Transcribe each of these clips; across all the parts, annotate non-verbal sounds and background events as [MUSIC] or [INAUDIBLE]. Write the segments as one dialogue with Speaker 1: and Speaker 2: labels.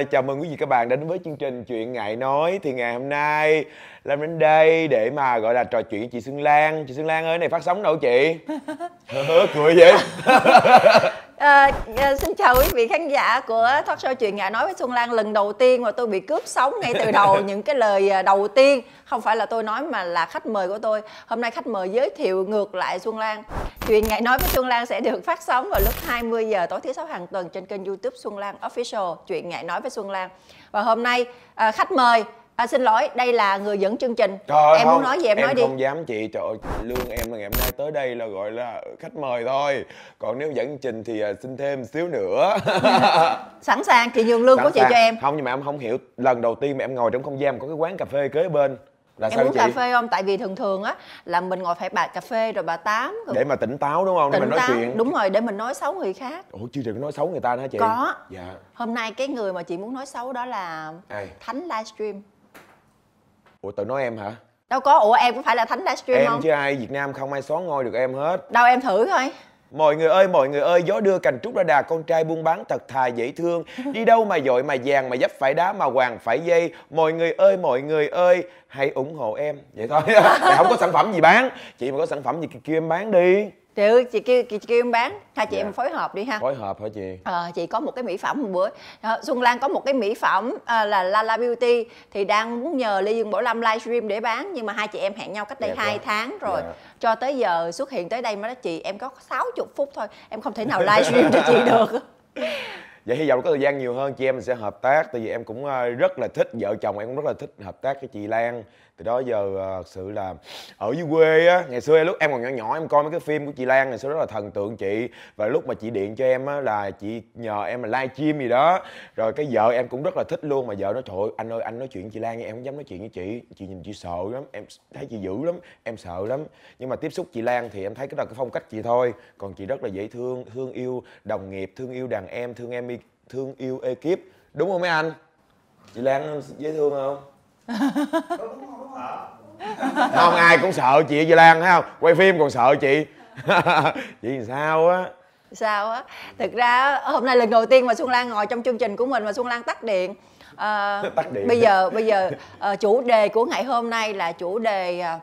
Speaker 1: uh, chào mừng quý vị các bạn đến với chương trình chuyện ngại nói. Thì ngày hôm nay Lam đến đây để mà gọi là trò chuyện với chị Xuân Lan. Chị Xuân Lan ơi này phát sóng đâu chị? [LAUGHS] Cười vậy [LAUGHS]
Speaker 2: À, xin chào quý vị khán giả của talk show chuyện ngại nói với Xuân Lan. Lần đầu tiên mà tôi bị cướp sóng ngay từ đầu [LAUGHS] những cái lời đầu tiên. Không phải là tôi nói mà là khách mời của tôi. Hôm nay khách mời giới thiệu ngược lại Xuân Lan. Chuyện ngại nói với Xuân Lan sẽ được phát sóng vào lúc 20 giờ tối thứ sáu hàng tuần trên kênh YouTube Xuân Lan Official chuyện ngại nói với Xuân Lan. Và hôm nay à, khách mời À, xin lỗi, đây là người dẫn chương trình.
Speaker 1: Trời
Speaker 2: em
Speaker 1: không,
Speaker 2: muốn nói gì em,
Speaker 1: em
Speaker 2: nói đi.
Speaker 1: Em không dám chị, trời ơi, lương em ngày hôm nay tới đây là gọi là khách mời thôi. Còn nếu dẫn chương trình thì uh, xin thêm xíu nữa. [LAUGHS]
Speaker 2: Sẵn sàng, chị nhường lương
Speaker 1: Sẵn
Speaker 2: của chị
Speaker 1: sàng.
Speaker 2: cho em.
Speaker 1: Không nhưng mà em không hiểu, lần đầu tiên mà em ngồi trong không gian có cái quán cà phê kế bên là
Speaker 2: em uống
Speaker 1: chị?
Speaker 2: cà phê không tại vì thường thường á là mình ngồi phải bà cà phê rồi bà tám rồi
Speaker 1: Để mà tỉnh táo đúng không? Để
Speaker 2: tỉnh
Speaker 1: mình nói
Speaker 2: táo.
Speaker 1: chuyện.
Speaker 2: đúng rồi để mình nói xấu người khác
Speaker 1: Ủa chưa đừng nói xấu người ta nữa hả chị?
Speaker 2: có
Speaker 1: Dạ.
Speaker 2: hôm nay cái người mà chị muốn nói xấu đó là
Speaker 1: Ai?
Speaker 2: thánh livestream
Speaker 1: Ủa tự nói em hả?
Speaker 2: đâu có ủa em có phải là thánh livestream
Speaker 1: em
Speaker 2: không
Speaker 1: chứ ai Việt Nam không ai xóa ngôi được em hết.
Speaker 2: đâu em thử thôi
Speaker 1: Mọi người ơi, mọi người ơi, gió đưa cành trúc ra đà, con trai buôn bán thật thà dễ thương. Đi đâu mà dội mà vàng, mà dấp phải đá, mà hoàng phải dây. Mọi người ơi, mọi người ơi, hãy ủng hộ em. Vậy thôi, [LAUGHS] không có sản phẩm gì bán. Chị mà có sản phẩm gì kêu em bán đi.
Speaker 2: Chị ơi, chị kêu chị kêu em bán hai chị
Speaker 1: Dạ.
Speaker 2: em phối hợp đi ha
Speaker 1: Phối hợp hả chị?
Speaker 2: Ờ, chị có một cái mỹ phẩm một bữa Xuân Lan có một cái mỹ phẩm à, là Lala Beauty thì đang muốn nhờ Lê Dương Bảo Lâm livestream để bán nhưng mà hai chị em hẹn nhau cách đây
Speaker 1: Đẹp
Speaker 2: 2
Speaker 1: quá.
Speaker 2: tháng rồi
Speaker 1: Dạ.
Speaker 2: cho tới giờ xuất hiện tới đây mới nói chị em có 60 phút thôi em không thể nào livestream cho chị [LAUGHS] được
Speaker 1: Vậy hy vọng có thời gian nhiều hơn chị em mình sẽ hợp tác Tại vì em cũng ờ, rất là thích vợ chồng em cũng rất là thích hợp tác với chị Lan từ đó giờ ờ, thật sự là ở dưới quê á, Ngày xưa lúc em còn nhỏ nhỏ, em coi mấy cái phim của chị Lan Ngày xưa rất là thần tượng chị. Và lúc mà chị điện cho em á là chị nhờ em là live stream gì đó. Rồi cái vợ em cũng rất là thích luôn, Mà vợ nói, trời ơi, anh ơi, anh nói chuyện với chị Lan nha, Em không dám nói chuyện với chị. Chị nhìn chị sợ lắm, Em thấy chị dữ lắm, Em sợ lắm. Nhưng mà tiếp xúc chị Lan thì em thấy cái là cái phong cách chị thôi. Còn chị rất là dễ thương Thương yêu, đồng nghiệp, Thương yêu đàn em, Thương em thương yêu ekip. Đúng không mấy anh? Chị lan, dễ thương không? Không ai cũng sợ chị chị lan thấy không? Quay phim còn sợ chị. [LAUGHS] Chị sao á?
Speaker 2: Sao á? Thực ra hôm nay lần đầu tiên mà Xuân Lan ngồi trong chương trình của mình mà Xuân Lan tắt điện. Ờ, [LAUGHS]
Speaker 1: Tắt điện.
Speaker 2: bây giờ bây giờ ờ, chủ đề của ngày hôm nay là chủ đề ờ,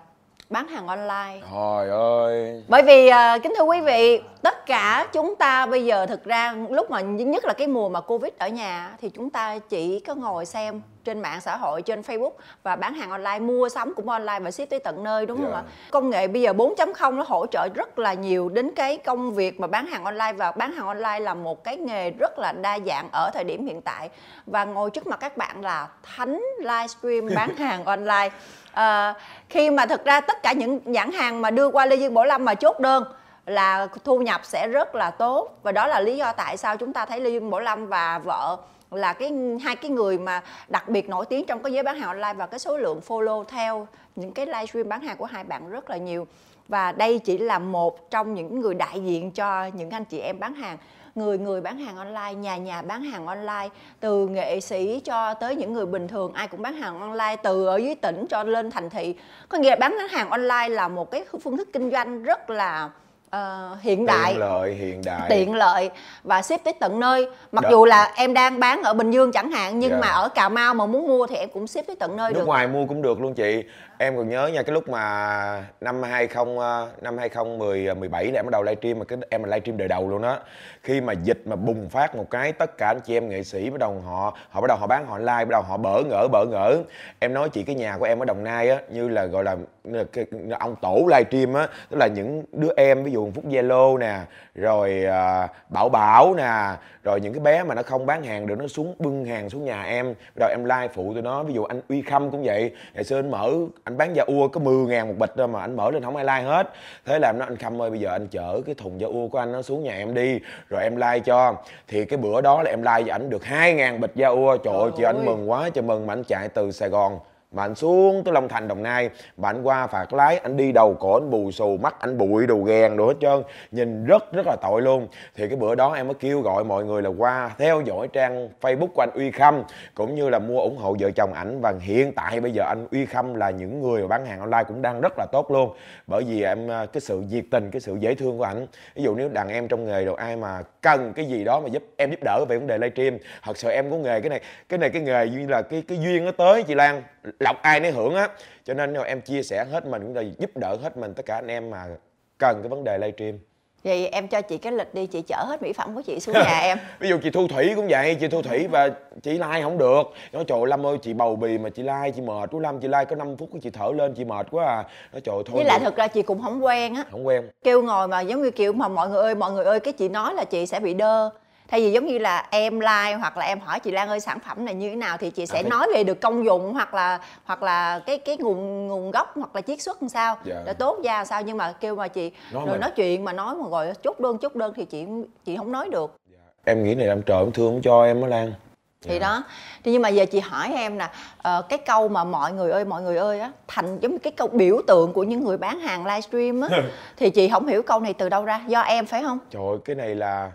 Speaker 2: bán hàng online.
Speaker 1: Trời ơi.
Speaker 2: Bởi vì à, kính thưa quý vị tất cả chúng ta bây giờ thực ra lúc mà nhất là cái mùa mà covid ở nhà thì chúng ta chỉ có ngồi xem trên mạng xã hội trên facebook và bán hàng online mua sắm cũng online và ship tới tận nơi đúng không
Speaker 1: Dạ.
Speaker 2: ạ? Công nghệ bây giờ 4.0 nó hỗ trợ rất là nhiều đến cái công việc mà bán hàng online và bán hàng online là một cái nghề rất là đa dạng ở thời điểm hiện tại. Và ngồi trước mặt các bạn là thánh livestream [LAUGHS] bán hàng online. Ờ, khi mà thực ra tất cả những nhãn hàng mà đưa qua Lê Dương Bảo Lâm mà chốt đơn là thu nhập sẽ rất là tốt. Và đó là lý do tại sao chúng ta thấy Lê Dương Bảo Lâm và vợ là cái, hai cái người mà đặc biệt nổi tiếng trong cái giới bán hàng online và cái số lượng follow theo những cái livestream bán hàng của hai bạn rất là nhiều. Và đây chỉ là một trong những người đại diện cho những anh chị em bán hàng. Người người bán hàng online, nhà nhà bán hàng online, từ nghệ sĩ cho tới những người bình thường, ai cũng bán hàng online, từ ở dưới tỉnh cho lên thành thị. Có nghĩa là bán hàng online là một cái phương thức kinh doanh rất là ờ, hiện đại.
Speaker 1: Tiện lợi hiện đại.
Speaker 2: Tiện lợi và ship tới tận nơi. Mặc
Speaker 1: Đó.
Speaker 2: dù là em đang bán ở bình dương chẳng hạn nhưng
Speaker 1: Dạ.
Speaker 2: mà ở cà mau mà muốn mua thì em cũng ship tới tận nơi
Speaker 1: nước
Speaker 2: được.
Speaker 1: ngoài mua cũng được luôn chị em còn nhớ nha cái lúc mà năm 20 ờ, năm năm 2017 ờ, là em bắt đầu livestream mà cái em là livestream đời đầu luôn đó khi mà dịch mà bùng phát một cái tất cả anh chị em nghệ sĩ bắt đầu họ họ bắt đầu họ bán họ like bắt đầu họ bỡ ngỡ bỡ ngỡ. Em nói chị cái nhà của em ở đồng nai á như là gọi là là cái, ông tổ livestream á tức là những đứa em ví dụ phúc zalo nè rồi ờ, bảo bảo nè rồi những cái bé mà nó không bán hàng được nó xuống bưng hàng xuống nhà em. Bắt đầu em like phụ tụi nó ví dụ anh uy khâm cũng vậy. Ngày xưa anh mở anh bán da ua có 10 ngàn một bịch thôi mà anh mở lên không ai like hết. Thế là em nói anh khâm ơi bây giờ anh chở cái thùng da ua của anh nó xuống nhà em đi rồi em like cho. Thì cái bữa đó là em like cho ảnh được 2 ngàn bịch da ua. Trời ơi chị anh mừng quá trời mừng mà anh chạy từ sài gòn mà anh xuống tới long thành, đồng nai mà anh qua phạt lái, anh đi đầu cổ anh bù xù mắt, anh bụi đồ ghen đồ hết trơn. Nhìn rất rất là tội luôn. Thì cái bữa đó em mới kêu gọi mọi người là qua theo dõi trang facebook của anh uy khâm, cũng như là mua ủng hộ vợ chồng ảnh. Và hiện tại bây giờ anh uy khâm là những người mà bán hàng online cũng đang rất là tốt luôn. Bởi vì em à, cái sự nhiệt tình, cái sự dễ thương của ảnh. Ví dụ nếu đàn em trong nghề đồ, ai mà cần cái gì đó mà giúp em giúp đỡ về vấn đề livestream, thật sự em có nghề cái này cái này cái nghề như là cái cái duyên nó tới chị Lan lọc ai nấy hưởng á. Cho nên em chia sẻ hết mình cũng là giúp đỡ hết mình tất cả anh em mà cần cái vấn đề livestream
Speaker 2: vậy em cho chị cái lịch đi chị chở hết mỹ phẩm của chị xuống [LAUGHS] nhà em.
Speaker 1: Ví dụ chị thu thủy cũng vậy chị thu thủy và chị like không được. Nói trời lâm ơi chị bầu bì mà chị like chị mệt quá lâm chị like có 5 phút chị thở lên chị mệt quá à. Nói trời thôi
Speaker 2: với lại thực ra chị cũng không quen á.
Speaker 1: Không quen.
Speaker 2: Kêu ngồi mà giống như kiểu mà mọi người ơi mọi người ơi cái chị nói là chị sẽ bị đơ thay vì giống như là em like hoặc là em hỏi chị Lan ơi sản phẩm này như thế nào thì chị sẽ à, nói về được công dụng hoặc là hoặc là cái cái nguồn nguồn gốc hoặc là chiết xuất làm sao dạ. để tốt ra sao nhưng mà kêu mà chị nói rồi mà... nói chuyện mà nói mà gọi chốt đơn chốt đơn thì chị chị không nói được
Speaker 1: dạ. em nghĩ này làm trời em thương cho em đó Lan
Speaker 2: thì yeah. Dạ. đó thì nhưng mà giờ chị hỏi em nè uh, cái câu mà mọi người ơi mọi người ơi á thành giống như cái câu biểu tượng của những người bán hàng livestream á thì chị không hiểu câu này từ đâu ra do em phải không
Speaker 1: trời ơi, cái này là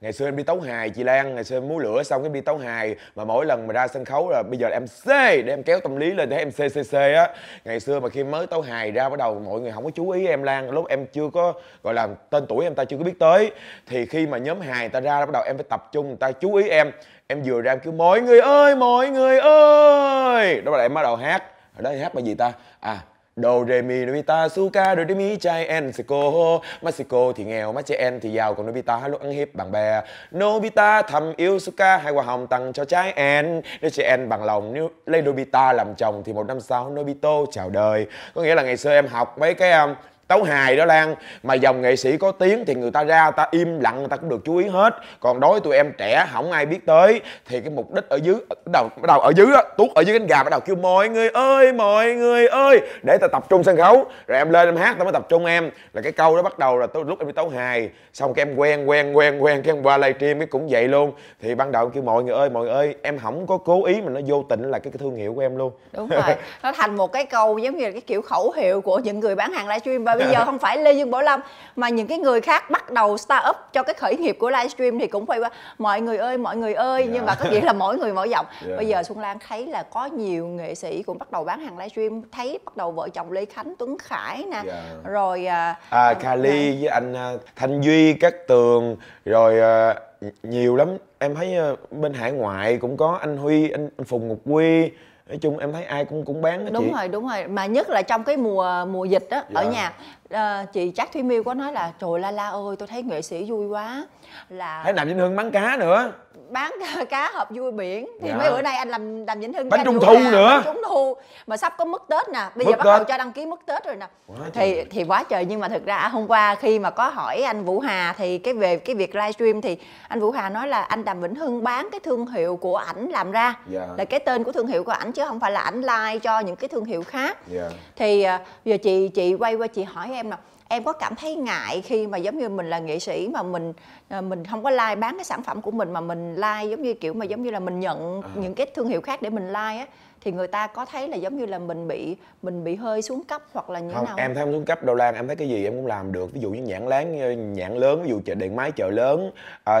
Speaker 1: ngày xưa em đi tấu hài, chị lan, ngày xưa em múa lửa xong cái đi tấu hài. Mà mỗi lần mà ra sân khấu là bây giờ em c để em kéo tâm lý lên để em ccc á. Ngày xưa mà khi mới tấu hài ra, bắt đầu mọi người không có chú ý em, lan, lúc em chưa có, gọi là, tên tuổi em ta chưa có biết tới. Thì khi mà nhóm hài ta ra, bắt đầu em phải tập trung, người ta chú ý em. Em vừa ra em kêu, mọi người ơi, mọi người ơi! Đó là em bắt đầu hát. Ở đó hát bài gì ta? À Đồ rê mi Nobita Suka do re mi chai en Mexico Mexico thì nghèo má trẻ en thì giàu còn Nobita lúc ăn hiếp bạn bè. Nobita thầm yêu Suka hai quả hồng tặng cho trái en. Nếu chị en bằng lòng nếu lấy Nobita làm chồng thì một năm sau Nobito chào đời. Có nghĩa là ngày xưa em học mấy cái um, tấu hài đó lan. Mà dòng nghệ sĩ có tiếng thì người ta ra ta im lặng người ta cũng được chú ý hết. Còn đối tụi em trẻ không ai biết tới. Thì cái mục đích ở dưới bắt đầu bắt đầu ở dưới đó tuốt ở dưới cánh gà bắt đầu kêu mọi người ơi mọi người ơi! Để ta tập trung sân khấu. Rồi em lên em hát ta mới tập trung em. Là cái câu đó bắt đầu là tôi lúc em đi tấu hài xong cái em quen quen quen quen cái em qua livestream cái cũng vậy luôn. Thì ban đầu kêu mọi người ơi mọi người ơi! Em không có cố ý mà nó vô tình là cái, cái thương hiệu của em luôn.
Speaker 2: Đúng rồi. [LAUGHS] Nó thành một cái câu giống như là cái kiểu khẩu hiệu của những người bán hàng livestream bây giờ không phải lê dương bảo lâm mà những cái người khác bắt đầu start up cho cái khởi nghiệp của livestream thì cũng phải qua mọi người ơi mọi người ơi yeah. nhưng mà có nghĩa là mỗi người mỗi giọng yeah. bây giờ xuân lan thấy là có nhiều nghệ sĩ cũng bắt đầu bán hàng livestream thấy bắt đầu vợ chồng lê khánh tuấn khải nè yeah. rồi
Speaker 1: à, à kali với anh à, thanh duy cát tường rồi à, nhiều lắm em thấy à, bên hải ngoại cũng có anh huy anh, anh phùng ngọc quy nói chung em thấy ai cũng cũng bán đó
Speaker 2: đúng
Speaker 1: chị.
Speaker 2: rồi đúng rồi mà nhất là trong cái mùa mùa dịch đó dạ. ở nhà à, chị chắc thúy miêu có nói là trời la la ơi tôi thấy nghệ sĩ vui quá là
Speaker 1: thấy làm vĩnh hưng bán cá nữa
Speaker 2: bán [LAUGHS] cá hộp vui biển. Thì dạ. mấy bữa nay anh làm làm vĩnh hưng
Speaker 1: bánh trung thu nữa. bánh
Speaker 2: trung thu. Mà sắp có mức tết nè. Bây mức giờ bắt đầu cho đăng ký mức tết rồi nè. Quá thì trời. thì quá trời. Nhưng mà thực ra hôm qua khi mà có hỏi anh vũ hà thì cái về cái việc livestream thì anh vũ hà nói là anh đàm vĩnh hưng bán cái thương hiệu của ảnh làm ra. Dạ. là cái tên của thương hiệu của ảnh chứ không phải là ảnh like cho những cái thương hiệu khác. Dạ. thì uh, giờ chị chị quay qua chị hỏi em nè em có cảm thấy ngại khi mà giống như mình là nghệ sĩ mà mình à, mình không có like bán cái sản phẩm của mình mà mình like giống như kiểu mà giống như là mình nhận à. những cái thương hiệu khác để mình like á thì người ta có thấy là giống như là mình bị mình bị hơi xuống cấp hoặc là như
Speaker 1: không,
Speaker 2: nào
Speaker 1: em thấy không xuống cấp đâu lan em thấy cái gì em cũng làm được ví dụ như nhãn láng nhãn lớn ví dụ chợ điện máy chợ lớn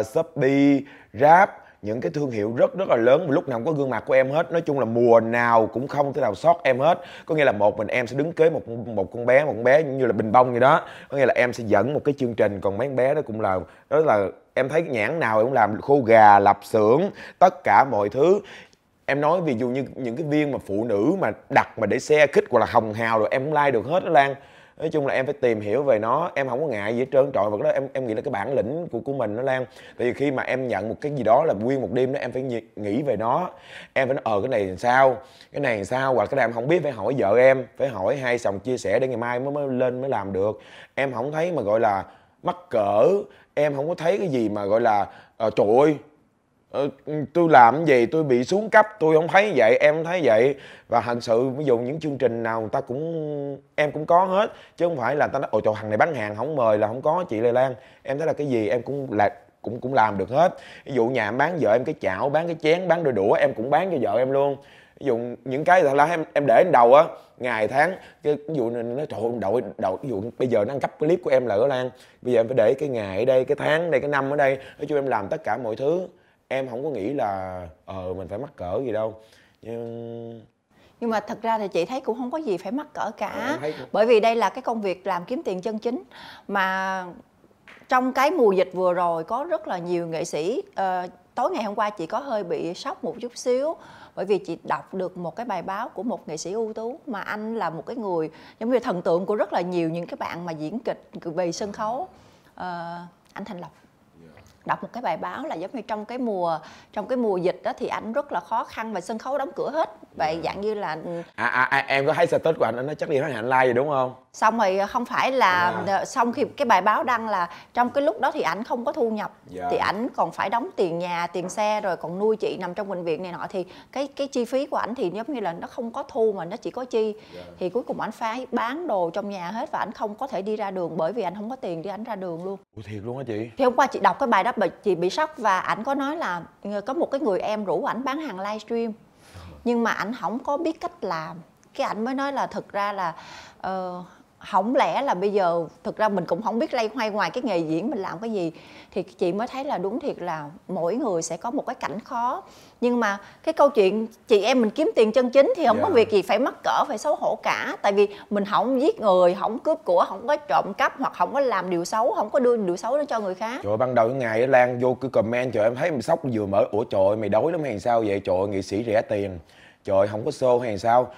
Speaker 1: uh, shopee rap những cái thương hiệu rất rất là lớn, mà lúc nào cũng có gương mặt của em hết. Nói chung là mùa nào cũng không thể nào sót em hết. Có nghĩa là một mình em sẽ đứng kế một một con bé, một con bé như là bình bông vậy đó. Có nghĩa là em sẽ dẫn một cái chương trình, còn mấy con bé đó cũng là, đó là em thấy nhãn nào em cũng làm khô gà lập xưởng, tất cả mọi thứ. Em nói ví dụ như những cái viên mà phụ nữ mà đặt mà để xe khích hoặc là hồng hào rồi em cũng like được hết đó lan nói chung là em phải tìm hiểu về nó em không có ngại gì hết trơn. Trọi vật đó em em nghĩ là cái bản lĩnh của của mình nó lan. Tại vì khi mà em nhận một cái gì đó là nguyên một đêm đó em phải nghĩ về nó. Em phải nói ờ cái này làm sao? Cái này làm sao? Hoặc cái này em không biết phải hỏi vợ em phải hỏi hai chồng chia sẻ để ngày mai mới, mới lên mới làm được. Em không thấy mà gọi là mắc cỡ. Em không có thấy cái gì mà gọi là uh, trời ơi ờ, tôi làm gì tôi bị xuống cấp tôi không thấy vậy em không thấy vậy. Và thật sự ví dụ những chương trình nào người ta cũng em cũng có hết chứ không phải là ta nói ôi trời thằng này bán hàng không mời là không có chị lê lan. Em thấy là cái gì em cũng là cũng cũng làm được hết. Ví dụ nhà em bán vợ em cái chảo bán cái chén bán đôi đũa em cũng bán cho vợ em luôn. Ví dụ những cái thật là em em để lên đầu á ngày tháng cái ví dụ này nó trời ơi, đầu đầu ví dụ bây giờ nó ăn cắp clip của em là ở lan. Bây giờ em phải để cái ngày ở đây cái tháng ở đây cái năm ở đây nói chung em làm tất cả mọi thứ em không có nghĩ là ờ mình phải mắc cỡ gì đâu. Nhưng
Speaker 2: nhưng mà thật ra thì chị thấy cũng không có gì phải mắc cỡ cả.
Speaker 1: Cũng-
Speaker 2: bởi vì đây là cái công việc làm kiếm tiền chân chính mà trong cái mùa dịch vừa rồi có rất là nhiều nghệ sĩ ờ, tối ngày hôm qua chị có hơi bị sốc một chút xíu. Bởi vì chị đọc được một cái bài báo của một nghệ sĩ ưu tú mà anh là một cái người giống như thần tượng của rất là nhiều những cái bạn mà diễn kịch về sân khấu. Ờ, anh Thành Lộc đọc một cái bài báo là giống như trong cái mùa trong cái mùa dịch đó thì ảnh rất là khó khăn và sân khấu đóng cửa hết. Vậy dạng như là
Speaker 1: à, à, à em có thấy status của anh anh nói chắc đi hát hạnh like rồi đúng không?
Speaker 2: Xong rồi không phải là
Speaker 1: À.
Speaker 2: xong khi cái bài báo đăng là trong cái lúc đó thì ảnh không có thu nhập
Speaker 1: Dạ.
Speaker 2: thì ảnh còn phải đóng tiền nhà tiền xe rồi còn nuôi chị nằm trong bệnh viện này nọ. Thì cái cái chi phí của ảnh thì giống như là nó không có thu mà nó chỉ có chi.
Speaker 1: Dạ.
Speaker 2: thì cuối cùng ảnh phải bán đồ trong nhà hết và ảnh không có thể đi ra đường bởi vì ảnh không có tiền để ảnh ra đường luôn.
Speaker 1: Ủa thiệt luôn hả chị?
Speaker 2: Thì hôm qua chị đọc cái bài đó bị chị bị sốc và ảnh có nói là ờ, có một cái người em rủ ảnh bán hàng livestream. Nhưng mà ảnh không có biết cách làm. Cái ảnh mới nói là thực ra là uh, không lẽ là bây giờ thực ra mình cũng không biết lay hoay ngoài cái nghề diễn mình làm cái gì thì chị mới thấy là đúng thiệt là mỗi người sẽ có một cái cảnh khó. Nhưng mà cái câu chuyện chị em mình kiếm tiền chân chính thì không có
Speaker 1: Dạ.
Speaker 2: việc gì phải mắc cỡ phải xấu hổ cả. Tại vì mình không giết người không cướp của không có trộm cắp hoặc không có làm điều xấu không có đưa điều xấu đến cho người khác.
Speaker 1: Trời ơi, ban đầu cái ngày Lan vô cái comment trời em thấy mình sốc vừa mở Ủa trời mày đói lắm hay sao vậy? Trời nghệ sĩ rẻ tiền. Trời ơi, không có show hay sao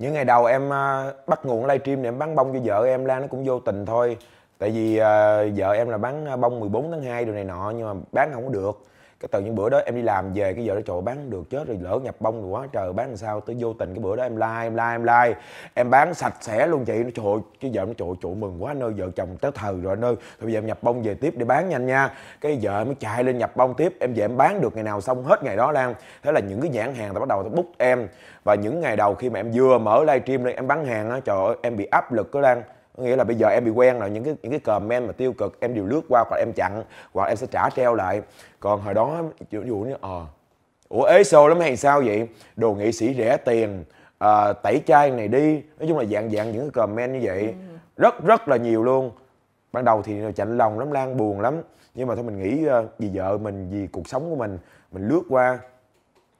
Speaker 1: Những ngày đầu em à, bắt nguồn livestream để em bán bông cho vợ em ra nó cũng vô tình thôi. Tại vì à, vợ em là bán à, bông 14 tháng 2 đồ này nọ, Nhưng mà bán không có được cái từ những bữa đó em đi làm về cái giờ đó trời bán được chết rồi lỡ nhập bông rồi quá trời bán làm sao tới vô tình cái bữa đó em like em like em like. Em bán sạch sẽ luôn chị nó trời cái vợ nó trời ơi, trời mừng quá nơi vợ chồng tới thời rồi nơi thôi bây giờ em nhập bông về tiếp để bán nhanh nha. Cái vợ mới chạy lên nhập bông tiếp em về em bán được ngày nào xong hết ngày đó lan. Thế là những cái nhãn hàng ta bắt đầu ta book em. Và những ngày đầu khi mà em vừa mở livestream lên em bán hàng á trời ơi em bị áp lực đó lan có nghĩa là bây giờ em bị quen rồi những cái những cái comment mà tiêu cực em đều lướt qua hoặc em chặn hoặc em sẽ trả treo lại. Còn hồi đó ví dụ như ờ ủa ế xô lắm hay sao vậy? Đồ nghệ sĩ rẻ tiền à, tẩy chay này đi. Nói chung là dạng dạng những cái comment như vậy. Rất rất là nhiều luôn. Ban đầu thì chạnh lòng lắm lan buồn lắm. Nhưng mà thôi mình nghĩ ờ, vì vợ mình vì cuộc sống của mình mình lướt qua.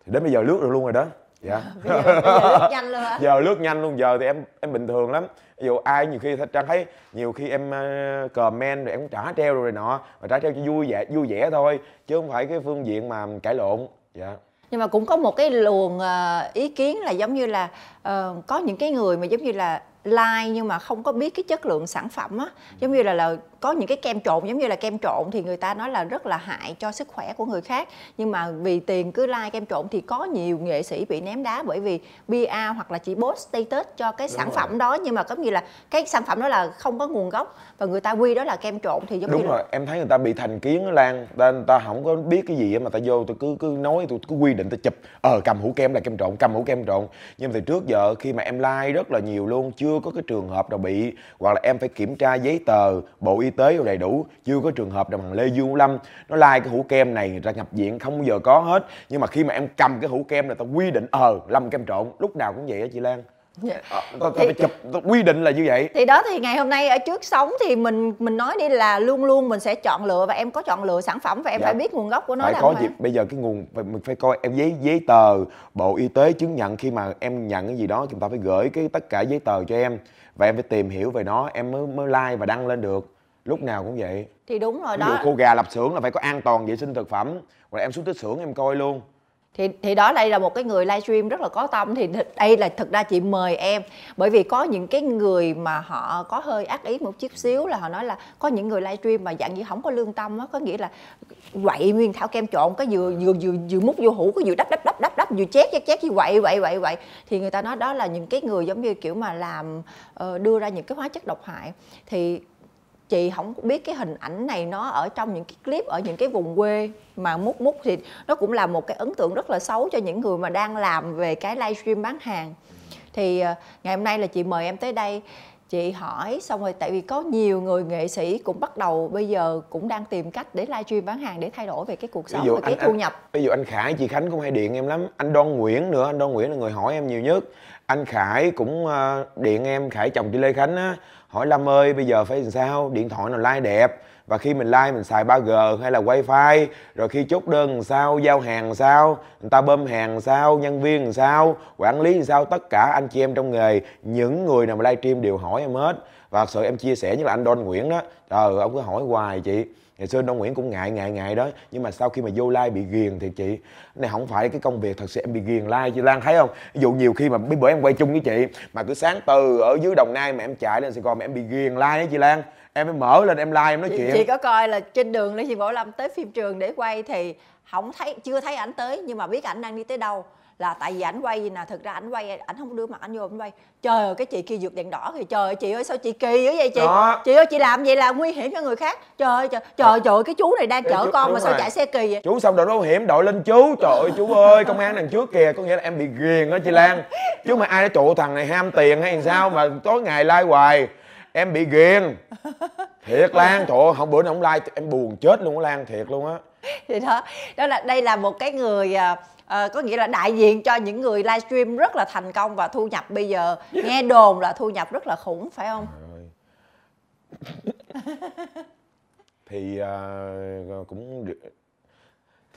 Speaker 1: Thì đến bây giờ lướt được luôn rồi đó dạ.
Speaker 2: Bây giờ, bây giờ rất nhanh luôn hả?
Speaker 1: Giờ lướt nhanh luôn giờ thì em em bình thường lắm. Ví dụ ai nhiều khi trang thấy nhiều khi em uh, comment rồi em cũng trả treo rồi nọ mà trả treo cho vui vẻ vui vẻ thôi chứ không phải cái phương diện mà cãi lộn. Dạ.
Speaker 2: Nhưng mà cũng có một cái luồng ờ, ý kiến là giống như là ờ, có những cái người mà giống như là like nhưng mà không có biết cái chất lượng sản phẩm á. Giống như là là có những cái kem trộn giống như là kem trộn thì người ta nói là rất là hại cho sức khỏe của người khác. Nhưng mà vì tiền cứ like kem trộn thì có nhiều nghệ sĩ bị ném đá bởi vì PR hoặc là chỉ post status cho cái sản
Speaker 1: rồi.
Speaker 2: phẩm đó. Nhưng mà có như là cái sản phẩm đó là không có nguồn gốc và người ta quy đó là kem trộn thì giống
Speaker 1: đúng
Speaker 2: như là
Speaker 1: rồi em thấy người ta bị thành kiến lan. Ta, ta không có biết cái gì á mà ta vô tôi cứ cứ nói tôi cứ quy định ta chụp. Ờ cầm hũ kem là kem trộn cầm hũ kem trộn. Nhưng mà từ trước giờ khi mà em like rất là nhiều luôn chưa chưa có cái trường hợp nào bị, hoặc là em phải kiểm tra giấy tờ, bộ y tế đầy đủ, chưa có trường hợp nào bằng lê dương lâm. Nó like cái hũ kem này ra nhập viện, không bao giờ có hết. Nhưng mà khi mà em cầm cái hũ kem này, tao quy định ờ lâm kem trộn. Lúc nào cũng vậy á chị lan.
Speaker 2: Dạ.
Speaker 1: Ờ, ta, ta phải chụp ta quy định là như vậy.
Speaker 2: Thì đó thì ngày hôm nay ở trước sống thì mình mình nói đi là luôn luôn mình sẽ chọn lựa và em có chọn lựa sản phẩm và em
Speaker 1: Dạ.
Speaker 2: phải biết nguồn gốc của nó
Speaker 1: phải
Speaker 2: là
Speaker 1: có dịp bây giờ cái nguồn phải, mình phải coi em giấy giấy tờ bộ y tế chứng nhận khi mà em nhận cái gì đó chúng ta phải gửi cái tất cả giấy tờ cho em và em phải tìm hiểu về nó em mới mới like và đăng lên được. Lúc nào cũng vậy.
Speaker 2: Thì đúng rồi
Speaker 1: ví dụ
Speaker 2: đó.
Speaker 1: khô gà lập xưởng là phải có an toàn vệ sinh thực phẩm. Rồi em xuống tới xưởng em coi luôn
Speaker 2: thì thì đó đây là một cái người livestream rất là có tâm. Thì đây là thực ra chị mời em bởi vì có những cái người mà họ có hơi ác ý một chút xíu là họ nói là có những người livestream mà dạng như không có lương tâm á, có nghĩa là quậy nguyên thảo kem trộn cái vừa vừa vừa vừa múc vô hũ cái vừa đắp đắp đắp đắp đắp, vừa chét chét chét như quậy quậy quậy quậy. Thì người ta nói đó là những cái người giống như kiểu mà làm ờ, đưa ra những cái hóa chất độc hại. Thì chị không biết cái hình ảnh này nó ở trong những cái clip ở những cái vùng quê mà múc múc thì nó cũng là một cái ấn tượng rất là xấu cho những người mà đang làm về cái livestream bán hàng. Thì ờ, ngày hôm nay là chị mời em tới đây chị hỏi xong rồi tại vì có nhiều người nghệ sĩ cũng bắt đầu bây giờ cũng đang tìm cách để livestream bán hàng để thay đổi về cái cuộc sống và cái thu nhập.
Speaker 1: ví dụ anh Khải chị Khánh cũng hay điện em lắm. Anh Đoan Nguyễn nữa anh Đoan Nguyễn là người hỏi em nhiều nhất. Anh Khải cũng ờ, điện em Khải chồng chị Lê Khánh á hỏi Lâm ơi, bây giờ phải làm sao? Điện thoại nào like đẹp? Và khi mình like, mình xài 3G hay là wifi? Rồi khi chốt đơn làm sao? Giao hàng làm sao? Người ta bơm hàng làm sao? Nhân viên làm sao? Quản lý làm sao? Tất cả anh chị em trong nghề, những người nào mà livestream đều hỏi em hết. Và thật sự em chia sẻ như là anh Don Nguyễn đó. Trời ông cứ hỏi hoài chị ngày xưa Đông Nguyễn cũng ngại ngại ngại đó. Nhưng mà sau khi mà vô like bị ghiền thì chị này không phải cái công việc thật sự em bị ghiền like chị Lan thấy không? Ví dụ nhiều khi mà mấy bữa em quay chung với chị mà cứ sáng từ ở dưới Đồng Nai mà em chạy lên Sài Gòn mà em bị ghiền like á chị Lan. Em mới mở lên em like em nói
Speaker 2: chị,
Speaker 1: chuyện.
Speaker 2: chị có coi là trên đường Lê Thị Bảo Lâm tới phim trường để quay thì không thấy chưa thấy ảnh tới nhưng mà biết ảnh đang đi tới đâu là tại vì ảnh quay gì nè thực ra ảnh quay ảnh không đưa mặt ảnh vô ảnh quay. Trời ơi cái chị kia vượt đèn đỏ thì trời ơi chị ơi sao chị kỳ dữ vậy chị? Đó. chị ơi chị làm vậy là nguy hiểm cho người khác. Trời ơi trời trời, trời cái chú này đang chở chú, con mà sao chạy xe kỳ vậy?
Speaker 1: Chú xong rồi đâu hiểm đội lên chú. Trời ơi chú ơi công an đằng trước kìa. Có nghĩa là em bị ghiền đó chị lan. Chứ mà ai đã trụ thằng này ham tiền hay sao mà tối ngày like hoài em bị ghiền. Thiệt lan trời ơi không bữa nào không like em buồn chết luôn á lan thiệt luôn á.
Speaker 2: Thì đó đó là đây là một cái người à, có nghĩa là đại diện cho những người livestream rất là thành công và thu nhập bây giờ. Nghe đồn là thu nhập rất là khủng phải không? [LAUGHS]
Speaker 1: Thì uh, cũng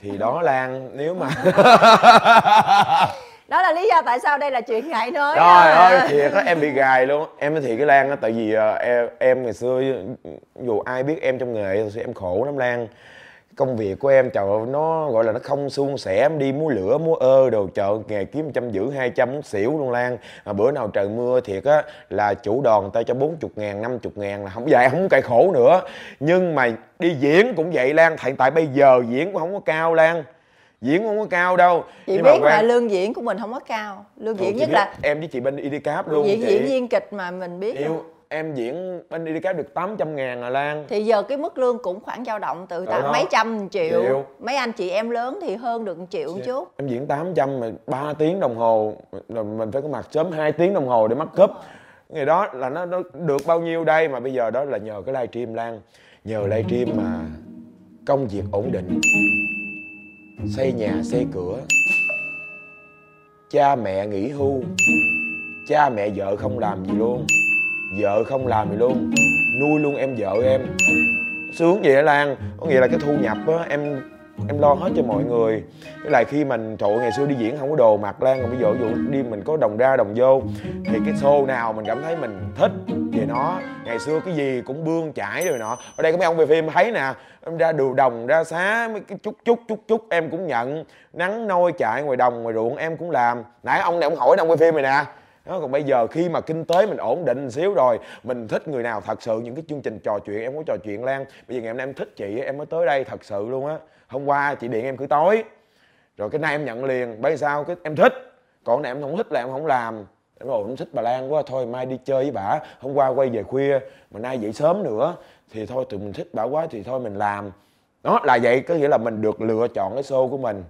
Speaker 1: thì đó lan nếu mà [LAUGHS]
Speaker 2: đó là lý do tại sao đây là chuyện ngại nói
Speaker 1: trời ơi thiệt á em bị gài luôn. Em thì cái lan á tại vì uh, em, em ngày xưa dù ai biết em trong nghề thì em khổ lắm lan công việc của em trời ơi nó gọi là nó không suôn sẻ em đi mua lửa mua ơ đồ chợ nghề kiếm trăm giữ hai trăm xỉu luôn lan. Mà bữa nào trời mưa thiệt á là chủ đoàn tay cho bốn chục ngàn năm chục ngàn là không dài không cày khổ nữa. Nhưng mà đi diễn cũng vậy lan hiện tại bây giờ diễn cũng không có cao lan. Diễn không có cao đâu.
Speaker 2: Chị nhưng biết mà là lương diễn của mình không có cao. Lương diễn nhất là
Speaker 1: em với chị bên IDCAP luôn
Speaker 2: diễn diễn viên kịch mà mình biết
Speaker 1: Yêu, em diễn bên IDCAP được 800 ngàn à Lan.
Speaker 2: Thì giờ cái mức lương cũng khoảng dao động từ tám mấy trăm triệu. triệu. Mấy anh chị em lớn thì hơn được triệu một chút.
Speaker 1: Em diễn 800 mà 3 tiếng đồng hồ rồi mình phải có mặt sớm 2 tiếng đồng hồ để mắc cúp. Ngày đó là nó, nó được bao nhiêu đây? Mà bây giờ đó là nhờ cái livestream Lan. Nhờ livestream mà công việc ổn định. Xây nhà xây cửa. Cha mẹ nghỉ hưu. Cha mẹ vợ không làm gì luôn vợ không làm gì luôn. Nuôi luôn em vợ em. Sướng vậy đó lan? Có nghĩa là cái thu nhập á, em em lo hết cho mọi người. Với lại khi mình, trời ngày xưa đi diễn không có đồ mặc lan, còn bây giờ ví dụ đi mình có đồng ra đồng vô, thì cái show nào mình cảm thấy mình thích về nó, ngày xưa cái gì cũng bươn chải rồi nọ. Ở đây có mấy ông về phim thấy nè, em ra đường đồng, ra xá, mấy cái chút chút chút chút, em cũng nhận. Nắng nôi chạy ngoài đồng, ngoài ruộng, em cũng làm. Nãy ông này ông hỏi ông quay phim này nè đó, còn bây giờ khi mà kinh tế mình ổn định xíu rồi, mình thích người nào thật sự, những cái chương trình trò chuyện, em có trò chuyện lan. Bây giờ ngày hôm nay em thích chị, em mới tới đây thật sự luôn á. Hôm qua chị điện em cứ tối. Rồi cái nay em nhận liền, bây sao? Cái em thích. Còn này em không thích là em không làm. Em rồi em thích bà lan quá, thôi mai đi chơi với bà. Hôm qua quay về khuya, mà nay dậy sớm nữa, thì thôi, tụi mình thích bà quá thì thôi mình làm. Đó, là vậy, có nghĩa là mình được lựa chọn cái show của mình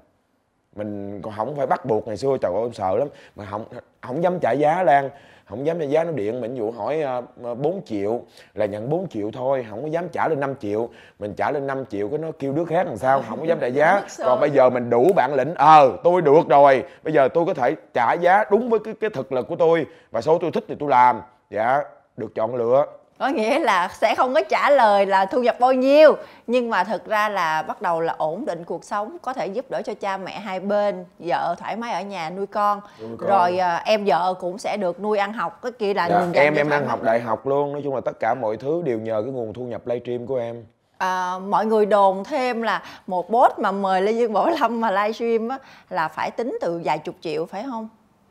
Speaker 1: mình còn không phải bắt buộc ngày xưa trời ơi em sợ lắm. Mà không không dám trả giá lan. Không dám trả giá nó điện. Mình dụ hỏi uh, ờ, 4 triệu là nhận 4 triệu thôi. Không có dám trả lên 5 triệu. Mình trả lên 5 triệu cái nó kêu đứa khác làm sao không có dám trả giá. Còn bây giờ mình đủ bản lĩnh. Ờ tôi được rồi. Bây giờ tôi có thể trả giá đúng với cái cái thực lực của tôi và số tôi thích thì tôi làm. Dạ được chọn lựa
Speaker 2: có nghĩa là sẽ không có trả lời là thu nhập bao nhiêu nhưng mà thực ra là bắt đầu là ổn định cuộc sống có thể giúp đỡ cho cha mẹ hai bên vợ thoải mái ở nhà nuôi con, nuôi con. rồi à, em vợ cũng sẽ được nuôi ăn học cái kia là
Speaker 1: dạ, em em đang học đại học luôn nói chung là tất cả mọi thứ đều nhờ cái nguồn thu nhập livestream của em.
Speaker 2: À, mọi người đồn thêm là một boss mà mời Lê Dương Bảo Lâm mà livestream á là phải tính từ vài chục triệu phải không?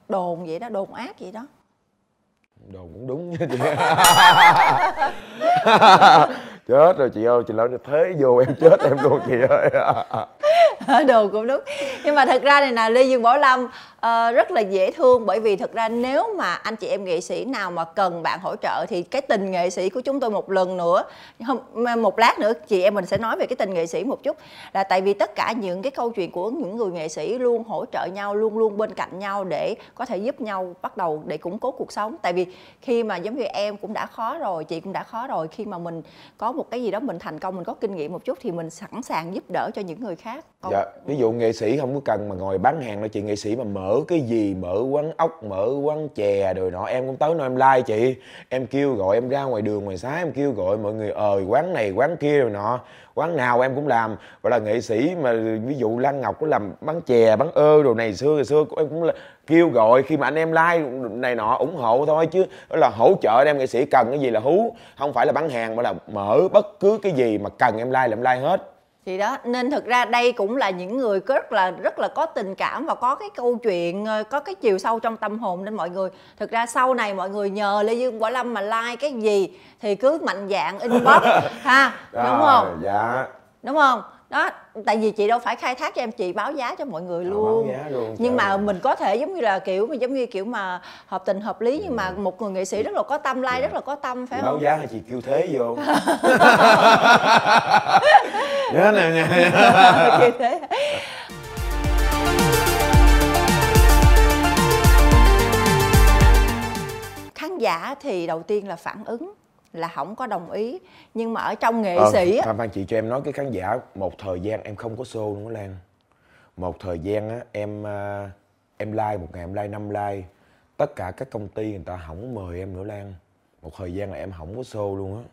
Speaker 2: Đồn vậy đó đồn ác vậy đó
Speaker 1: đồ cũng đúng. Nha [LAUGHS] chị chết rồi chị ơi, chị nói thế vô em chết, em luôn chị ơi. [LAUGHS]
Speaker 2: Đồ cũng đúng. Nhưng mà thật ra này là lê dương bảo lâm Ờ, rất là dễ thương bởi vì thực ra nếu mà anh chị em nghệ sĩ nào mà cần bạn hỗ trợ thì cái tình nghệ sĩ của chúng tôi một lần nữa không một lát nữa chị em mình sẽ nói về cái tình nghệ sĩ một chút. Là tại vì tất cả những cái câu chuyện của những người nghệ sĩ luôn hỗ trợ nhau luôn luôn bên cạnh nhau để có thể giúp nhau bắt đầu để củng cố cuộc sống. Tại vì khi mà giống như em cũng đã khó rồi chị cũng đã khó rồi khi mà mình có một cái gì đó mình thành công mình có kinh nghiệm một chút thì mình sẵn sàng giúp đỡ cho những người khác.
Speaker 1: Dạ ví dụ nghệ sĩ không có cần mà ngồi bán hàng đâu chị nghệ sĩ mà mở cái gì, mở quán ốc, mở quán chè rồi nọ. Em cũng tới nơi em like chị. Em kêu gọi, em ra ngoài đường ngoài xá, em kêu gọi mọi người ơi quán này, quán kia rồi nọ. Quán nào em cũng làm. Gọi là nghệ sĩ mà ví dụ lan ngọc có làm bán chè bán ơ đồ này, xưa, ngày xưa em cũng là kêu gọi khi mà anh em like này nọ, ủng hộ thôi chứ đó là hỗ trợ em nghệ sĩ cần cái gì là hú. Không phải là bán hàng mà là mở bất cứ cái gì mà cần em like là em like hết
Speaker 2: thì đó nên thực ra đây cũng là những người rất là rất là có tình cảm và có cái câu chuyện ờ, có cái chiều sâu trong tâm hồn nên mọi người thực ra sau này mọi người nhờ lê dương võ lâm mà like cái gì thì cứ mạnh dạng inbox [LAUGHS] ha đúng không?
Speaker 1: dạ.
Speaker 2: Đúng không đó tại vì chị đâu phải khai thác cho em chị báo giá cho mọi người luôn,
Speaker 1: báo giá luôn
Speaker 2: nhưng mà mình có thể giống như là kiểu mà giống như kiểu mà hợp tình hợp lý nhưng mà ừ. một người nghệ sĩ rất là có tâm like dạ. rất là có tâm phải
Speaker 1: báo
Speaker 2: không?
Speaker 1: báo giá hay chị kêu thế vô. [LAUGHS] Nhớ nè nha [LAUGHS] kêu thế.
Speaker 2: Khán giả thì đầu tiên là phản ứng là không có đồng ý. Nhưng mà ở trong nghệ ờ, sĩ
Speaker 1: á phan chị cho em nói cái khán giả một thời gian em không có show nữa lan. Một thời gian á em uh, em like một ngày em like năm like tất cả các công ty người ta không mời em nữa lan. Một thời gian là em không có show luôn á.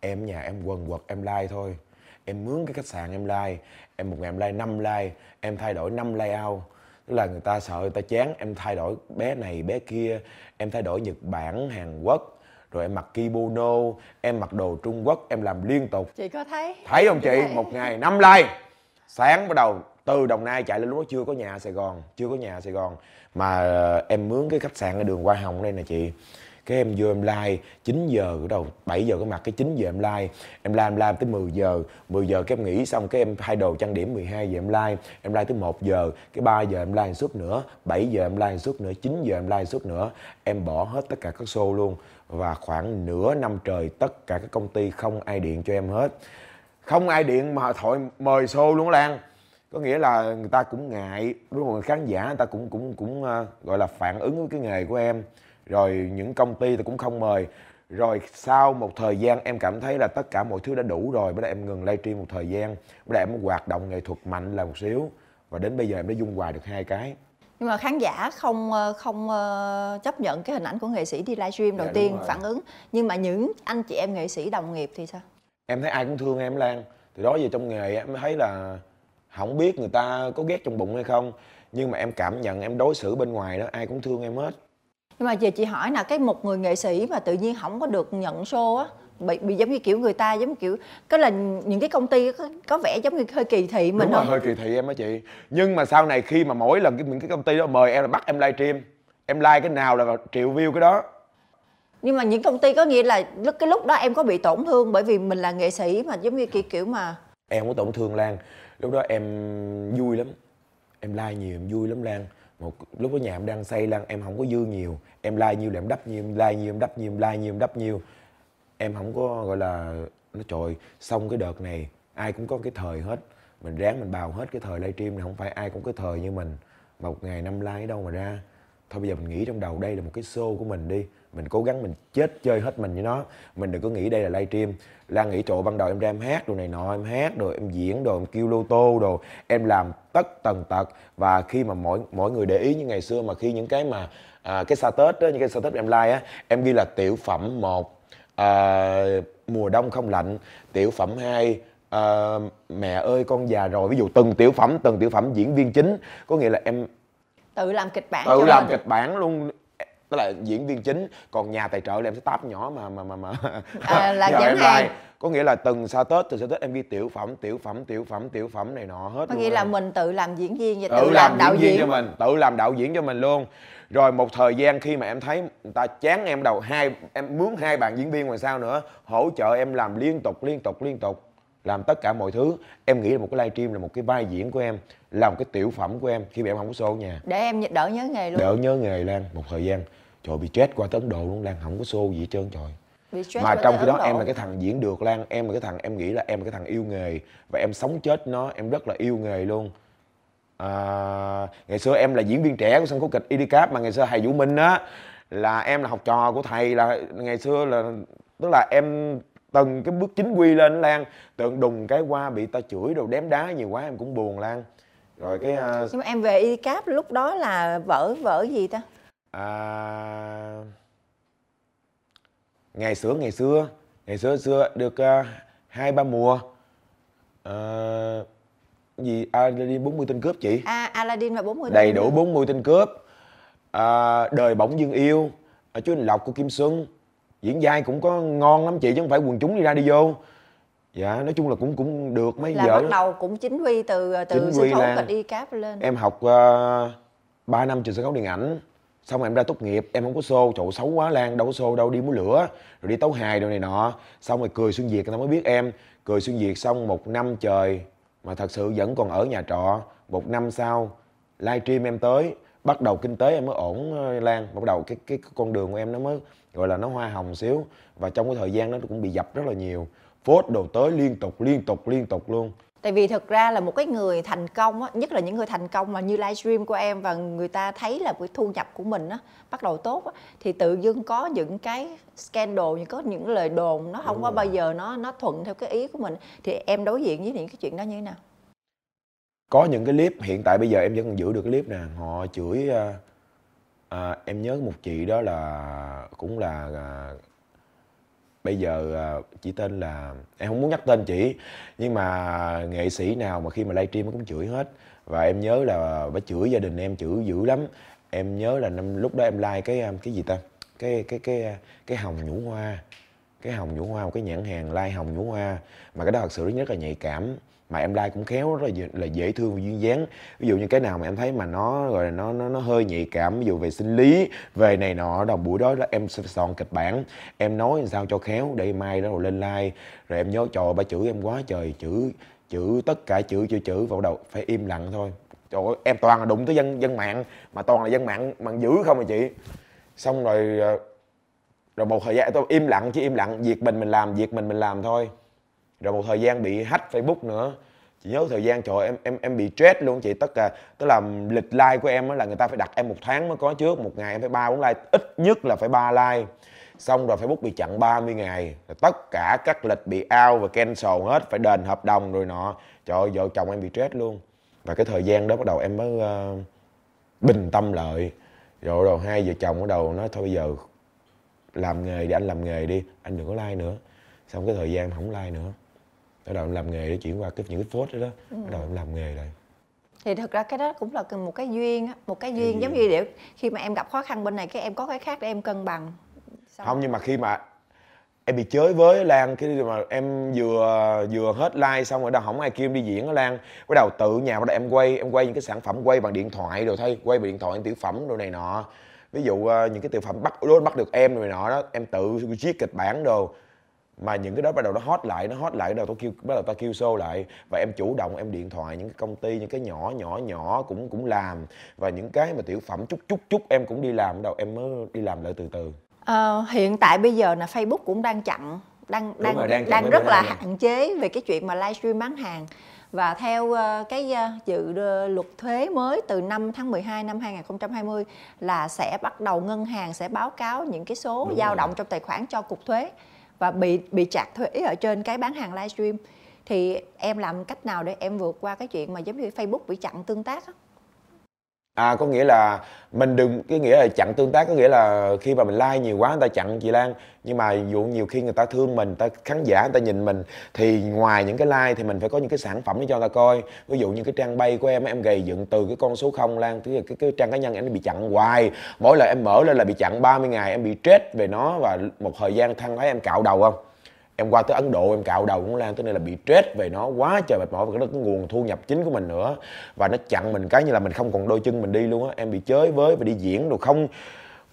Speaker 1: Em ở nhà em quần quật em like thôi. Em mướn cái khách sạn em like em một ngày em like năm like em thay đổi năm layout. Tức là người ta sợ người ta chán em thay đổi bé này bé kia em thay đổi nhật bản hàn quốc rồi em mặc kimono em mặc đồ trung quốc em làm liên tục.
Speaker 2: Chị có thấy?
Speaker 1: Thấy không chị? Thấy. một ngày năm like. Sáng bắt đầu từ đồng nai chạy lên lúc đó chưa có nhà sài gòn chưa có nhà sài gòn. Mà ờ, em mướn cái khách sạn ở đường hoa hồng đây nè chị. Cái em vô em like 9 giờ ở đầu 7 giờ có mặt cái 9 giờ em like. Em like em like tới 10 giờ. 10 giờ cái em nghỉ xong cái em thay đồ trang điểm 12 giờ em like. Em like tới 1 giờ cái 3 giờ em like suốt nữa. 7 giờ em like suốt nữa 9 giờ em like suốt nữa. Em bỏ hết tất cả các show luôn và khoảng nửa năm trời tất cả các công ty không ai điện cho em hết. Không ai điện mà thoại mời show luôn Lan. Có nghĩa là người ta cũng ngại đúng không khán giả người ta cũng cũng cũng uh, gọi là phản ứng với cái nghề của em. Rồi những công ty thì cũng không mời. Rồi sau một thời gian em cảm thấy là tất cả mọi thứ đã đủ rồi bắt đầu em ngừng livestream một thời gian. Bắt đầu em hoạt động nghệ thuật mạnh là một xíu. Và đến bây giờ em đã dung hòa được hai cái
Speaker 2: nhưng mà khán giả không ờ, không ờ, chấp nhận cái hình ảnh của nghệ sĩ đi livestream đầu dạ, tiên phản ứng. Nhưng mà những anh chị em nghệ sĩ đồng nghiệp thì sao?
Speaker 1: Em thấy ai cũng thương em lan. Từ đó giờ trong nghề em thấy là không biết người ta có ghét trong bụng hay không. Nhưng mà em cảm nhận em đối xử bên ngoài đó ai cũng thương em hết.
Speaker 2: Nhưng mà giờ chị hỏi là cái một người nghệ sĩ mà tự nhiên không có được nhận show á bị, bị giống như kiểu người ta giống kiểu cái là những cái công ty có, có vẻ giống như hơi kỳ thị mình
Speaker 1: Đúng không? Rồi, hơi kỳ thị em á chị. Nhưng mà sau này khi mà mỗi lần cái những cái công ty đó mời em là bắt em livestream em like cái nào là triệu view cái đó.
Speaker 2: Nhưng mà những công ty có nghĩa là lúc cái lúc đó em có bị tổn thương bởi vì mình là nghệ sĩ mà giống như kiểu kiểu mà.
Speaker 1: Em không có tổn thương lan. Lúc đó em vui lắm. Em like nhiều em vui lắm lan. Một lúc đó nhà em đang xây lan em không có dư nhiều. Em like nhiều là em đắp nhiều em like nhiều em đắp nhiều em like nhiều em đắp nhiều. em em không có gọi là nó trời xong cái đợt này ai cũng có cái thời hết. Mình ráng mình bào hết cái thời livestream này không phải ai cũng cái thời như mình. Mà một ngày năm like đâu mà ra. Thôi bây giờ mình nghĩ trong đầu đây là một cái show của mình đi. Mình cố gắng mình chết chơi hết mình với nó. Mình đừng có nghĩ đây là livestream. Lan nghĩ trộn ban đầu em ra em hát đồ này nọ em hát rồi em diễn đồ em kêu lô tô đồ em làm tất tần tật. Và khi mà mỗi mỗi người để ý như ngày xưa mà khi những cái mà à, cái xa tết đó những cái xa tết em like á em ghi là tiểu phẩm một à, mùa đông không lạnh tiểu phẩm 2 à, mẹ ơi con già rồi. Ví dụ từng tiểu phẩm từng tiểu phẩm diễn viên chính có nghĩa là em
Speaker 2: tự làm kịch bản
Speaker 1: tự làm kịch bản luôn. Tức là diễn viên chính còn nhà tài trợ là em sẽ táp nhỏ mà mà mà mà.
Speaker 2: À, là [LAUGHS] dẫn hàng
Speaker 1: có nghĩa là từng sau tết từ sau tết em ghi tiểu phẩm tiểu phẩm tiểu phẩm tiểu phẩm này nọ hết
Speaker 2: có nghĩa là mình tự làm diễn viên và
Speaker 1: tự, tự làm, làm đạo diễn, diễn cho mình tự làm đạo diễn cho mình luôn rồi một thời gian khi mà em thấy người ta chán em đầu hai em mướn hai bạn diễn viên ngoài sau nữa hỗ trợ em làm liên tục liên tục liên tục làm tất cả mọi thứ. Em nghĩ là một cái livestream là một cái vai diễn của em là một cái tiểu phẩm của em khi mà em không có show nhà
Speaker 2: để em đỡ nhớ nghề luôn.
Speaker 1: Đỡ nhớ nghề lan một thời gian. Trời bị chết qua tới ấn độ luôn lan không có show gì hết trơn trời.
Speaker 2: Bị stress
Speaker 1: mà trong khi đó em là cái thằng diễn được lan em là cái thằng em nghĩ là em là cái thằng yêu nghề và em sống chết nó em rất là yêu nghề luôn à, ngày xưa em là diễn viên trẻ của sân khấu kịch Idicap mà ngày xưa thầy Vũ Minh á là em là học trò của thầy là ngày xưa là tức là em từng cái bước chính quy lên lan tượng đùng cái qua bị ta chửi đồ đém đá nhiều quá em cũng buồn lan. Rồi cái à,
Speaker 2: nhưng mà em về cáp lúc đó là vở vở gì ta?
Speaker 1: À, ngày xưa ngày xưa ngày xưa xưa được à, hai ba mùa. Cái gì? Aladdin 40 tên cướp chị.
Speaker 2: À Aladdin và 40
Speaker 1: đầy
Speaker 2: tên
Speaker 1: đủ
Speaker 2: nữa.
Speaker 1: 40 tên cướp. À, đời bỗng dưng yêu. À, chú Anh Lộc của Kim Xuân. Diễn vai cũng có ngon lắm chị chứ không phải quần chúng đi ra đi vô. Dạ nói chung là cũng cũng được mấy
Speaker 2: là
Speaker 1: vợ
Speaker 2: bắt đầu cũng chính quy từ từ
Speaker 1: Chính
Speaker 2: sân khấu
Speaker 1: là-
Speaker 2: kịch y cáp lên.
Speaker 1: em học uh, 3 năm trường sân khấu điện ảnh. Xong rồi em ra tốt nghiệp em không có xô trời xấu quá lan đâu có xô đâu đi múa lửa. Rồi đi tấu hài đồ này nọ. Xong rồi cười xuyên việt người ta mới biết em. Cười xuyên việt xong một năm trời mà thật sự vẫn còn ở nhà trọ. Một năm sau, livestream em tới. Bắt đầu kinh tế em mới ổn ờ, lan. Bắt đầu cái cái con đường của em nó mới, gọi là, nó hoa hồng xíu. Và trong cái thời gian đó cũng bị dập rất là nhiều. Phốt đồ tới liên tục liên tục liên tục luôn
Speaker 2: tại vì thực ra là một cái người thành công á nhất là những người thành công mà như livestream của em và người ta thấy là cái thu nhập của mình á bắt đầu tốt á thì tự dưng có những cái scandal những có những lời đồn nó không
Speaker 1: Đúng
Speaker 2: có
Speaker 1: rồi.
Speaker 2: bao giờ nó nó thuận theo cái ý của mình thì em đối diện với những cái chuyện đó như thế nào
Speaker 1: có những cái clip hiện tại bây giờ em vẫn còn giữ được cái clip nè họ chửi à, à, em nhớ một chị đó là cũng là à, bây giờ à, chỉ tên là, em không muốn nhắc tên chị, nhưng mà nghệ sĩ nào mà khi mà livestream nó cũng chửi hết. Và em nhớ là bà chửi gia đình em, chửi dữ lắm. Em nhớ là năm, lúc đó em like cái à, cái gì ta? Cái cái cái à, cái hồng nhũ hoa. Cái hồng nhũ hoa, một cái nhãn hàng like hồng nhũ hoa. Mà cái đó thật sự rất là nhạy cảm mà em like cũng khéo rất là, dễ- là dễ thương và duyên dáng. Ví dụ như cái nào mà em thấy mà nó gọi là nó nó nó hơi nhạy cảm ví dụ về sinh lý về này nọ đầu buổi đó là em sẽ soạn kịch bản. Em nói làm sao cho khéo để mai đó rồi lên like. Rồi em nhớ trò ba chữ em quá trời chữ chữ tất cả chữ chữ chữ. Vào đầu phải im lặng thôi. Trời ơi, em toàn là đụng tới dân dân mạng mà toàn là dân mạng mạng dữ không à chị. Xong rồi ờ, rồi một thời gian tôi im lặng chứ im lặng việc mình mình làm việc mình mình làm thôi rồi một thời gian bị hack facebook nữa. Chị nhớ thời gian trời ơi, em em em bị stress luôn chị. Tất cả tức là lịch like của em á là người ta phải đặt em một tháng mới có trước. Một ngày em phải ba bốn like. Ít nhất là phải ba like. Xong rồi facebook bị chặn 30 ngày. Rồi tất cả các lịch bị out và cancel hết. Phải đền hợp đồng rồi nọ. Trời ơi vợ chồng em bị stress luôn. Và cái thời gian đó bắt đầu em mới uh, bình tâm lại. Rồi rồi hai vợ chồng bắt đầu nói thôi bây giờ làm nghề đi anh làm nghề đi. Anh đừng có like nữa. Xong cái thời gian không like nữa bắt đầu em làm nghề để chuyển qua cái những cái phốt đó, đó. bắt đầu em làm nghề lại
Speaker 2: thì thực ra cái đó cũng là một cái duyên á một cái duyên
Speaker 1: duyên.
Speaker 2: giống như để khi mà em gặp khó khăn bên này cái em có cái khác để em cân bằng Xong.
Speaker 1: không nhưng mà khi mà em bị chới với Lan cái mà em vừa vừa hết like xong rồi đâu không ai kêu em đi diễn ở Lan bắt đầu tự nhà bắt đầu em quay em quay những cái sản phẩm quay bằng điện thoại rồi thôi quay bằng điện thoại những tiểu phẩm đồ này nọ ví dụ ờ, những cái tiểu phẩm bắt đối bắt được em rồi nọ đó em tự viết kịch bản đồ mà những cái đó bắt đầu nó hot lại nó hot lại bắt đầu tao kêu bắt đầu tao kêu show lại. Và em chủ động em điện thoại những cái công ty những cái nhỏ nhỏ nhỏ cũng cũng làm. Và những cái mà tiểu phẩm chút chút chút em cũng đi làm bắt đầu em mới đi làm lại từ từ.
Speaker 2: Ờ, hiện tại bây giờ là Facebook cũng đang chặn đang
Speaker 1: Đúng
Speaker 2: đang
Speaker 1: rồi, đang
Speaker 2: đang, rất là hạn chế về cái chuyện mà livestream bán hàng. Và theo ờ, cái ờ, dự luật thuế mới từ năm tháng 12 năm 2020 là sẽ bắt đầu ngân hàng sẽ báo cáo những cái số
Speaker 1: Đúng
Speaker 2: dao
Speaker 1: rồi.
Speaker 2: động trong tài khoản cho cục thuế và bị bị chặt thuế ở trên cái bán hàng livestream thì em làm cách nào để em vượt qua cái chuyện mà giống như Facebook bị chặn tương tác á?
Speaker 1: À có nghĩa là mình đừng cái nghĩa là chặn tương tác có nghĩa là khi mà mình like nhiều quá người ta chặn chị Lan. Nhưng mà dụ nhiều khi người ta thương mình, người ta khán giả người ta nhìn mình thì ngoài những cái like thì mình phải có những cái sản phẩm để cho người ta coi. Ví dụ như cái trang bay của em em gầy dựng từ cái con số không Lan tức cái, cái trang cá nhân em bị chặn hoài. Mỗi lần em mở lên là bị chặn 30 ngày em bị chết về nó và một thời gian thăng thấy em cạo đầu không? Em qua tới Ấn Độ, em cạo đầu cũng lan tới đây là bị stress về nó quá trời mệt mỏi và cái đó, cái nguồn thu nhập chính của mình nữa. Và nó chặn mình cái như là mình không còn đôi chân mình đi luôn á. Em bị chới với và đi diễn rồi không.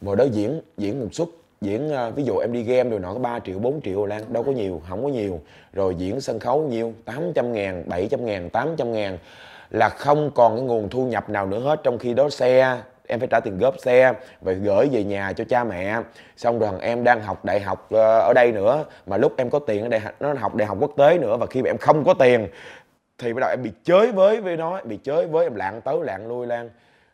Speaker 1: Mà đó diễn diễn một suất, diễn à, ví dụ em đi game rồi nọ có 3 triệu 4 triệu lan, đâu có nhiều, không có nhiều. Rồi diễn sân khấu nhiêu 800 ngàn 700 ngàn 800 ngàn là không còn cái nguồn thu nhập nào nữa hết. Trong khi đó xe em phải trả tiền góp xe và gửi về nhà cho cha mẹ. Xong rồi thằng em đang học đại học ờ, ở đây nữa mà lúc em có tiền ở đại học nó học đại học quốc tế nữa và khi mà em không có tiền thì bắt đầu em bị chới với với nó bị chới với em lạng tới lạng lui lan.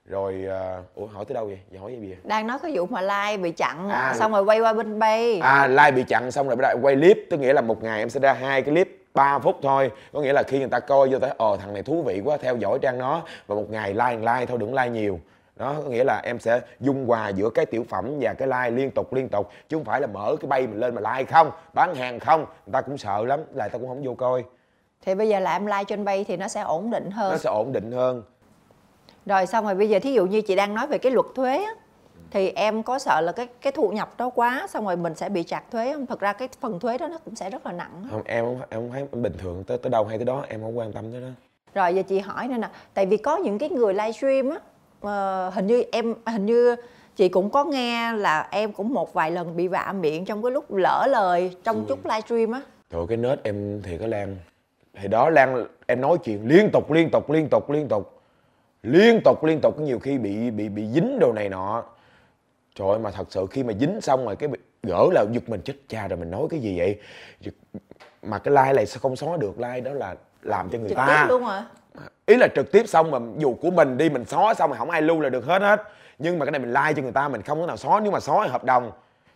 Speaker 1: Rồi uh, ủa hỏi tới đâu vậy? Giờ hỏi gì vậy?
Speaker 2: Đang nói cái vụ mà like bị chặn
Speaker 1: À.
Speaker 2: xong rồi quay qua bên bay.
Speaker 1: À like bị chặn xong rồi bắt đầu quay clip tức nghĩa là một ngày em sẽ ra hai cái clip 3 phút thôi. Có nghĩa là khi người ta coi vô thấy ờ thằng này thú vị quá theo dõi trang nó. Và một ngày like like thôi đừng like nhiều đó có nghĩa là em sẽ dung hòa giữa cái tiểu phẩm và cái like liên tục liên tục chứ không phải là mở cái bay mình lên mà like không bán hàng không. Người ta cũng sợ lắm người ta cũng không vô coi.
Speaker 2: Thì bây giờ là em like trên bay thì nó sẽ ổn định hơn.
Speaker 1: Nó sẽ ổn định hơn.
Speaker 2: Rồi xong rồi bây giờ thí dụ như chị đang nói về cái luật thuế á, thì em có sợ là cái cái thu nhập đó quá xong rồi mình sẽ bị chặt thuế không? Thật ra cái phần thuế đó nó cũng sẽ rất là nặng
Speaker 1: không em không em không thấy em bình thường tới tới đâu hay tới đó em không quan tâm tới đó.
Speaker 2: Rồi giờ chị hỏi nữa nè tại vì có những cái người livestream á ờ, hình như em hình như chị cũng có nghe là em cũng một vài lần bị vạ miệng trong cái lúc lỡ lời trong chút livestream á.
Speaker 1: Trời cái nết em thì có Lan. Thì đó Lan em nói chuyện liên tục liên tục liên tục liên tục. Liên tục liên tục nhiều khi bị bị bị dính đồ này nọ. Trời ơi mà thật sự khi mà dính xong rồi cái gỡ là giật mình chết cha rồi mình nói cái gì vậy? Mà cái like này sao không xóa được? Like đó là làm cho người
Speaker 2: trực
Speaker 1: ta.
Speaker 2: luôn hả
Speaker 1: ý là trực tiếp xong mà dù của mình đi mình xóa xong mà không ai lưu là được hết hết. Nhưng mà cái này mình like cho người ta mình không có nào xóa. Nếu mà xóa hợp đồng.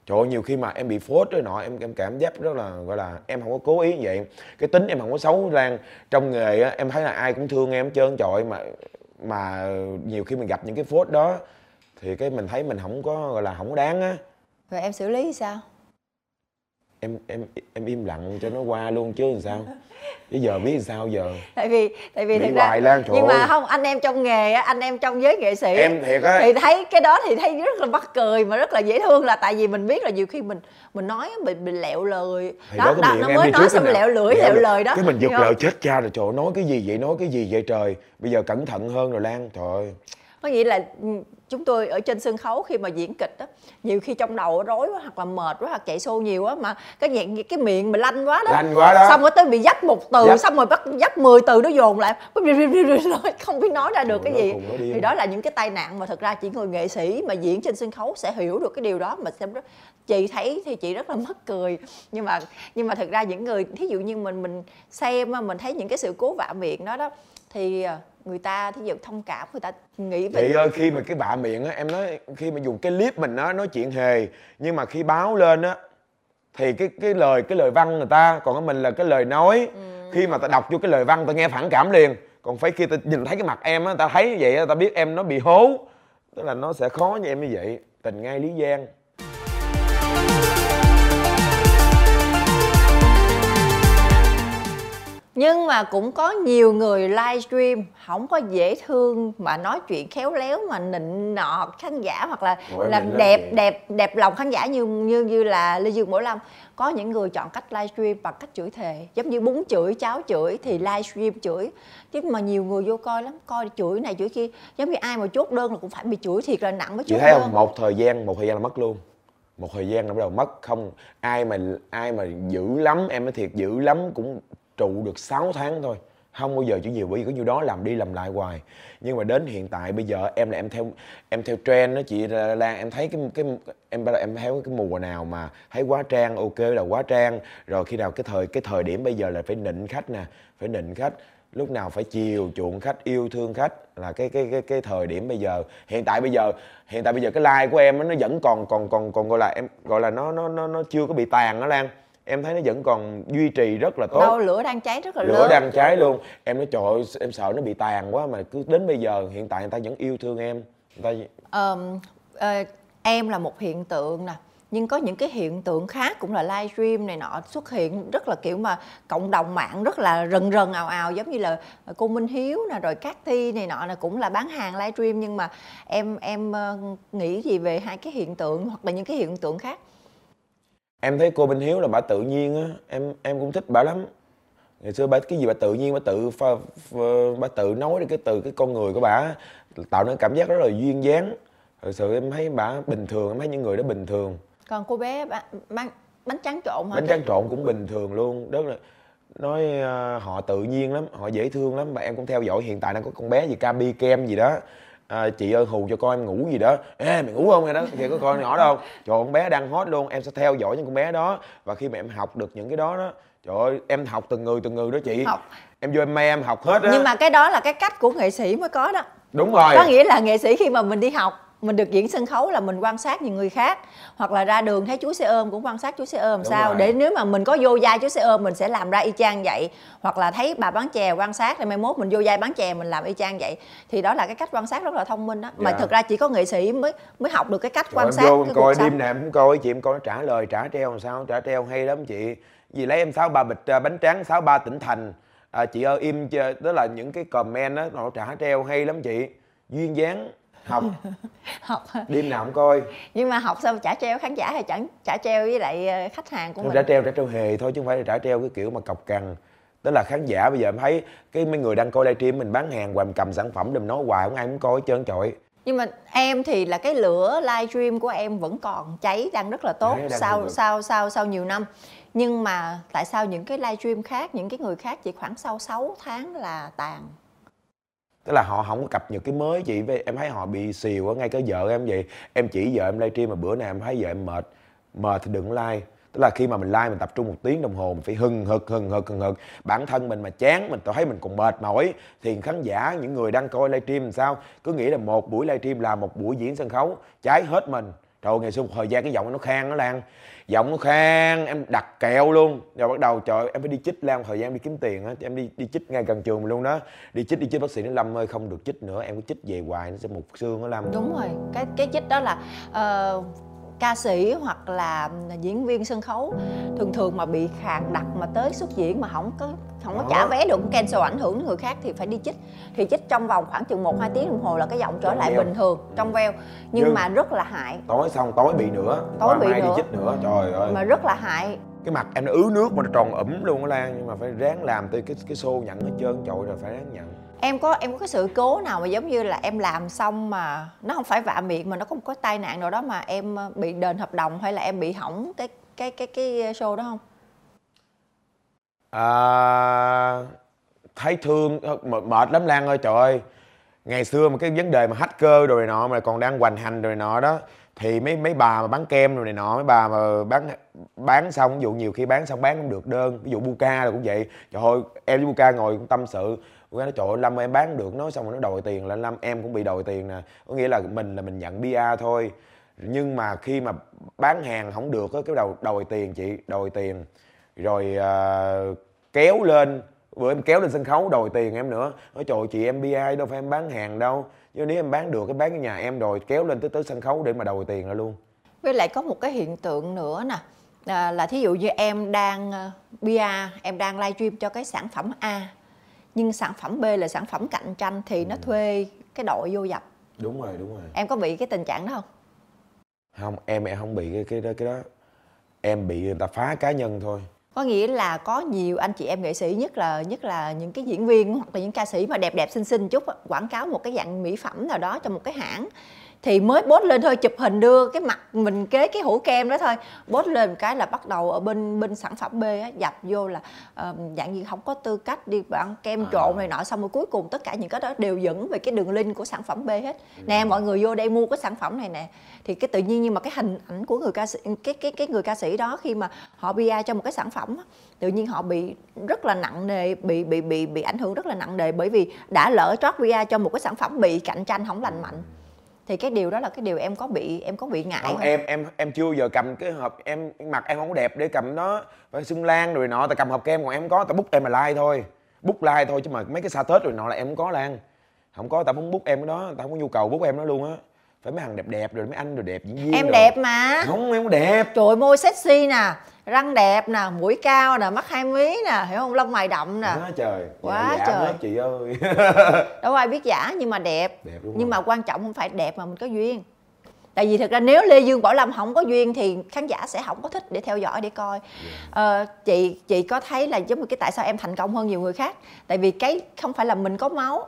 Speaker 1: Trời ơi, nhiều khi mà em bị phốt rồi nọ em em cảm giác rất là gọi là em không có cố ý như vậy. Cái tính em không có xấu lan trong nghề á em thấy là ai cũng thương em hết trơn. Trội mà mà nhiều khi mình gặp những cái phốt đó thì cái mình thấy mình không có gọi là không có đáng á.
Speaker 2: Rồi em xử lý sao?
Speaker 1: Em em em im lặng cho nó qua luôn chứ làm sao chứ giờ biết làm sao giờ
Speaker 2: tại vì tại vì thực ra
Speaker 1: hoài Lan,
Speaker 2: nhưng
Speaker 1: ơi.
Speaker 2: mà không anh em trong nghề á anh em trong giới nghệ sĩ
Speaker 1: Em thiệt á.
Speaker 2: thì thấy cái đó thì thấy rất là mắc cười mà rất là dễ thương là tại vì mình biết là nhiều khi mình mình nói bị bị lẹo lời
Speaker 1: thì
Speaker 2: đó, đó
Speaker 1: miệng
Speaker 2: nó mới nói xong
Speaker 1: nào.
Speaker 2: lẹo lưỡi lẹo lời đó
Speaker 1: cái mình giật lời chết cha rồi trời nói cái gì vậy nói cái gì vậy trời bây giờ cẩn thận hơn rồi lan trời ơi
Speaker 2: có nghĩa là ừ, chúng tôi ở trên sân khấu khi mà diễn kịch á nhiều khi trong đầu rối quá hoặc là mệt quá hoặc chạy xô nhiều á mà cái dạng cái miệng mình lanh quá đó
Speaker 1: Lanh quá đó.
Speaker 2: xong rồi tới bị dấp một từ
Speaker 1: Dấp.
Speaker 2: xong rồi bắt dấp 10 từ nó dồn lại không biết nói ra được cái gì thì đó là những cái tai nạn mà thật ra chỉ người nghệ sĩ mà diễn trên sân khấu sẽ hiểu được cái điều đó mà xem rất chị thấy thì chị rất là mắc cười nhưng mà nhưng mà thật ra những người thí dụ như mình mình xem á, mình thấy những cái sự cố vạ miệng đó đó thì à, người ta thí dụ thông cảm người ta nghĩ về
Speaker 1: chị ơi khi mà cái bạ miệng á em nói khi mà dùng cái clip mình á nói chuyện hề nhưng mà khi báo lên á thì cái cái lời cái lời văn người ta còn cái mình là cái lời nói. Khi mà ta đọc vô cái lời văn ta nghe phản cảm liền. Còn phải khi ta nhìn thấy cái mặt em á ta thấy như vậy á, ta biết em nó bị hố. Tức là nó sẽ khó như em như vậy. Tình ngay lý giang
Speaker 2: nhưng mà cũng có nhiều người livestream không có dễ thương mà nói chuyện khéo léo mà nịnh nọt khán giả hoặc là làm
Speaker 1: nó
Speaker 2: đẹp
Speaker 1: gì?
Speaker 2: đẹp đẹp lòng khán giả như như như là Lê Dương Bảo Lâm. Có những người chọn cách livestream bằng cách chửi thề giống như bún chửi cháo chửi thì livestream chửi. Chứ mà nhiều người vô coi lắm coi chửi này chửi kia. Giống như ai mà chốt đơn là cũng phải bị chửi thiệt là nặng mới
Speaker 1: chị
Speaker 2: chốt
Speaker 1: thấy
Speaker 2: đơn.
Speaker 1: Không một thời gian một thời gian là mất luôn. Một thời gian là bắt đầu mất không ai mà ai mà dữ lắm em nói thiệt dữ lắm cũng trụ được 6 tháng thôi. Không bao giờ chỉ nhiều bởi vì có nhiêu đó làm đi làm lại hoài. Nhưng mà đến hiện tại bây giờ em là em theo em theo trend đó chị Lan em thấy cái cái, em em theo cái mùa nào mà thấy quá trang, ok là quá trang. Rồi khi nào cái thời cái thời điểm bây giờ là phải nịnh khách nè, phải nịnh khách. Lúc nào phải chiều chuộng khách, yêu thương khách là cái cái cái cái thời điểm bây giờ. Hiện tại bây giờ, hiện tại bây giờ cái like của em nó vẫn còn còn còn còn gọi là em, gọi là nó nó nó nó chưa có bị tàn đó Lan em thấy nó vẫn còn duy trì rất là tốt.
Speaker 2: Đâu lửa đang cháy rất là
Speaker 1: lửa
Speaker 2: lớn.
Speaker 1: đang cháy luôn. Em nói trời ơi em sợ nó bị tàn quá mà cứ đến bây giờ hiện tại người ta vẫn yêu thương em. Người ta
Speaker 2: Ờm, ờ, em là một hiện tượng nè nhưng có những cái hiện tượng khác cũng là livestream này nọ xuất hiện rất là kiểu mà cộng đồng mạng rất là rần rần ào ào giống như là cô Minh Hiếu nè rồi các thi này nọ là cũng là bán hàng livestream nhưng mà em em ờ, nghĩ gì về hai cái hiện tượng hoặc là những cái hiện tượng khác
Speaker 1: em thấy cô Minh Hiếu là bà tự nhiên á. Em em cũng thích bà lắm. Ngày xưa bà cái gì bà tự nhiên bà tự pha, pha, bà tự nói được cái từ cái con người của bà tạo nên cảm giác rất là duyên dáng. Thật sự em thấy bà bình thường em thấy những người đó bình thường.
Speaker 2: Còn cô bé bán, bán bánh tráng trộn hả
Speaker 1: bánh tráng trộn cũng bình thường luôn. Rất là nói uh, họ tự nhiên lắm họ dễ thương lắm. Mà em cũng theo dõi hiện tại đang có con bé gì Cabi kem gì đó à, chị ơi hù cho con em ngủ gì đó. Ê mày ngủ không vậy đó? Thì có con nhỏ đâu. Trời con bé đang hot luôn. Em sẽ theo dõi những con bé đó. Và khi mà em học được những cái đó đó trời ơi em học từng người từng người đó chị.
Speaker 2: Học.
Speaker 1: Em vô em may em học hết á.
Speaker 2: Nhưng mà cái đó là cái cách của nghệ sĩ mới có đó.
Speaker 1: Đúng rồi.
Speaker 2: Có nghĩa là nghệ sĩ khi mà mình đi học mình được diễn sân khấu là mình quan sát những người khác hoặc là ra đường thấy chú xe ôm cũng quan sát chú xe ôm
Speaker 1: Đúng
Speaker 2: sao?
Speaker 1: rồi.
Speaker 2: để nếu mà mình có vô vai chú xe ôm mình sẽ làm ra y chang vậy. Hoặc là thấy bà bán chè quan sát thì mai mốt mình vô vai bán chè mình làm y chang vậy. Thì đó là cái cách quan sát rất là thông minh đó. Mà
Speaker 1: Dạ.
Speaker 2: thực ra chỉ có nghệ sĩ mới mới học được cái cách
Speaker 1: Trời
Speaker 2: quan sát
Speaker 1: vô
Speaker 2: cái
Speaker 1: coi đêm nào cũng coi chị em coi nó trả lời trả treo làm sao trả treo hay lắm chị. Vì lấy em sáu ba bịch à, bánh tráng sáu ba tỉnh thành. À, chị ơi im đó là những cái comment đó nó trả treo hay lắm chị. Duyên dáng học. [LAUGHS]
Speaker 2: Học
Speaker 1: đêm nào cũng coi.
Speaker 2: Nhưng mà học sao trả treo khán giả hay chẳng trả treo với lại ờ, khách hàng của
Speaker 1: Không,
Speaker 2: mình.
Speaker 1: trả treo trả treo hề thôi chứ không phải là trả treo cái kiểu mà cọc cằn. Tức là khán giả bây giờ em thấy cái mấy người đang coi livestream mình bán hàng hoài mình cầm sản phẩm đừng nói hoài không ai muốn coi hết trơn trọi
Speaker 2: nhưng mà em thì là cái lửa livestream của em vẫn còn cháy đang rất là tốt
Speaker 1: Đấy,
Speaker 2: sau sau sau sau nhiều năm. Nhưng mà tại sao những cái livestream khác những cái người khác chỉ khoảng sau 6 tháng là tàn
Speaker 1: tức là họ không có cập nhật cái mới chị Với em thấy họ bị xìu ở ngay cái vợ em vậy. Em chỉ vợ em livestream mà bữa nào em thấy vợ em mệt mệt thì đừng like. Tức là khi mà mình like mình tập trung một tiếng đồng hồ mình phải hừng hực hừng hực hừng hực. Bản thân mình mà chán mình thấy mình còn mệt mỏi. Thì khán giả những người đang coi livestream làm sao? Cứ nghĩ là một buổi livestream là một buổi diễn sân khấu cháy hết mình. Trời ơi, ngày xưa một thời gian cái giọng nó khang nó lan giọng nó khang em đặt kẹo luôn. Rồi bắt đầu trời em phải đi chích lan thời gian đi kiếm tiền á em đi đi chích ngay gần trường mình luôn đó. Đi chích đi chích bác sĩ nó lâm ơi không được chích nữa em cứ chích về hoài nó sẽ mục xương nó lâm.
Speaker 2: Đúng rồi cái cái chích đó là uh, ca sĩ hoặc là diễn viên sân khấu thường thường mà bị khàn đặc mà tới xuất diễn mà không có không có trả vé được cancel ảnh hưởng đến người khác thì phải đi chích. Thì chích trong vòng khoảng chừng 1 2 tiếng đồng hồ là cái giọng trở
Speaker 1: Trong
Speaker 2: lại
Speaker 1: veo.
Speaker 2: bình thường trong veo. Nhưng,
Speaker 1: Nhưng-
Speaker 2: mà rất là hại.
Speaker 1: Tối xong tối bị nữa.
Speaker 2: Tối bị nữa.
Speaker 1: đi chích nữa trời ơi.
Speaker 2: Mà rất là hại.
Speaker 1: Cái mặt em nó ứ nước mà nó tròn ẩm luôn á lan nhưng mà phải ráng làm tới cái cái xô nhận hết trơn trội rồi phải ráng nhận
Speaker 2: em có em có cái sự cố nào mà giống như là em làm xong mà nó không phải vạ miệng mà nó có một cái tai nạn nào đó mà em ờ, bị đền hợp đồng hay là em bị hỏng cái cái cái cái show đó không?
Speaker 1: À, thấy thương ờ, mệt, mệt lắm lan ơi trời ơi. Ngày xưa mà cái vấn đề mà hacker rồi này nọ mà còn đang hoành hành rồi này nọ đó thì mấy mấy bà mà bán kem rồi này nọ mấy bà mà bán bán xong ví dụ nhiều khi bán xong bán không được đơn ví dụ Buka là cũng vậy. Trời ơi em với Buka ngồi cũng tâm sự Buka nói trời ơi Lâm em bán được nói xong rồi nó đòi tiền là Lâm em cũng bị đòi tiền nè. Có nghĩa là mình là mình nhận PR thôi. Nhưng mà khi mà bán hàng không được á cái đầu đòi tiền chị đòi tiền. Rồi à, kéo lên bữa em kéo lên sân khấu đòi tiền em nữa. Nói trời ơi, chị em BI đâu phải em bán hàng đâu. Nhưng nếu em bán được cái bán cái nhà em rồi kéo lên tới tới sân khấu để mà đòi tiền ra luôn.
Speaker 2: Với lại có một cái hiện tượng nữa nè. À, là thí dụ như em đang uh, bia em đang livestream cho cái sản phẩm A nhưng sản phẩm B là sản phẩm cạnh tranh thì nó thuê cái đội vô dập.
Speaker 1: Đúng rồi đúng rồi.
Speaker 2: Em có bị cái tình trạng đó không?
Speaker 1: Không em em không bị cái cái đó cái đó. Em bị người ta phá cá nhân thôi.
Speaker 2: Có nghĩa là có nhiều anh chị em nghệ sĩ nhất là nhất là những cái diễn viên hoặc là những ca sĩ mà đẹp đẹp xinh xinh chút quảng cáo một cái dạng mỹ phẩm nào đó cho một cái hãng thì mới post lên thôi chụp hình đưa cái mặt mình kế cái hũ kem đó thôi. Post lên một cái là bắt đầu ở bên bên sản phẩm B á, dập vô là ờ, dạng như không có tư cách đi bán kem trộn này nọ. Xong rồi cuối cùng tất cả những cái đó đều dẫn về cái đường link của sản phẩm B hết. Nè mọi người vô đây mua cái sản phẩm này nè. Thì cái tự nhiên nhưng mà cái hình ảnh của người ca sĩ cái cái cái người ca sĩ đó khi mà họ PR cho một cái sản phẩm á, tự nhiên họ bị rất là nặng nề bị bị bị bị ảnh hưởng rất là nặng nề bởi vì đã lỡ trót PR cho một cái sản phẩm bị cạnh tranh không lành mạnh thì cái điều đó là cái điều em có bị em có bị ngại
Speaker 1: không
Speaker 2: không?
Speaker 1: em em em chưa giờ cầm cái hộp em mặt em không có đẹp để cầm nó phải xưng lan rồi nọ tại cầm hộp kem còn em có tao bút em là like thôi. Bút like thôi chứ mà mấy cái xa tết rồi nọ là em không có lan. Không có tao không bút em cái đó tao không có nhu cầu bút em nó luôn á phải mấy thằng đẹp đẹp rồi mấy anh rồi đẹp diễn viên
Speaker 2: em
Speaker 1: rồi.
Speaker 2: đẹp mà.
Speaker 1: Không em không đẹp.
Speaker 2: Trời ơi, môi sexy nè răng đẹp nè mũi cao nè mắt hai mí nè hiểu không? Lông mày đậm nè.
Speaker 1: Quá trời.
Speaker 2: Quá
Speaker 1: dạ, dạ
Speaker 2: trời.
Speaker 1: hết chị ơi. [LAUGHS]
Speaker 2: Đâu ai biết giả nhưng mà đẹp,
Speaker 1: Đẹp đúng
Speaker 2: nhưng
Speaker 1: rồi.
Speaker 2: mà quan trọng không phải đẹp mà mình có duyên. Tại vì thực ra nếu lê dương bảo lâm không có duyên thì khán giả sẽ không có thích để theo dõi để coi. Ờ, chị chị có thấy là giống như cái tại sao em thành công hơn nhiều người khác? Tại vì cái không phải là mình có máu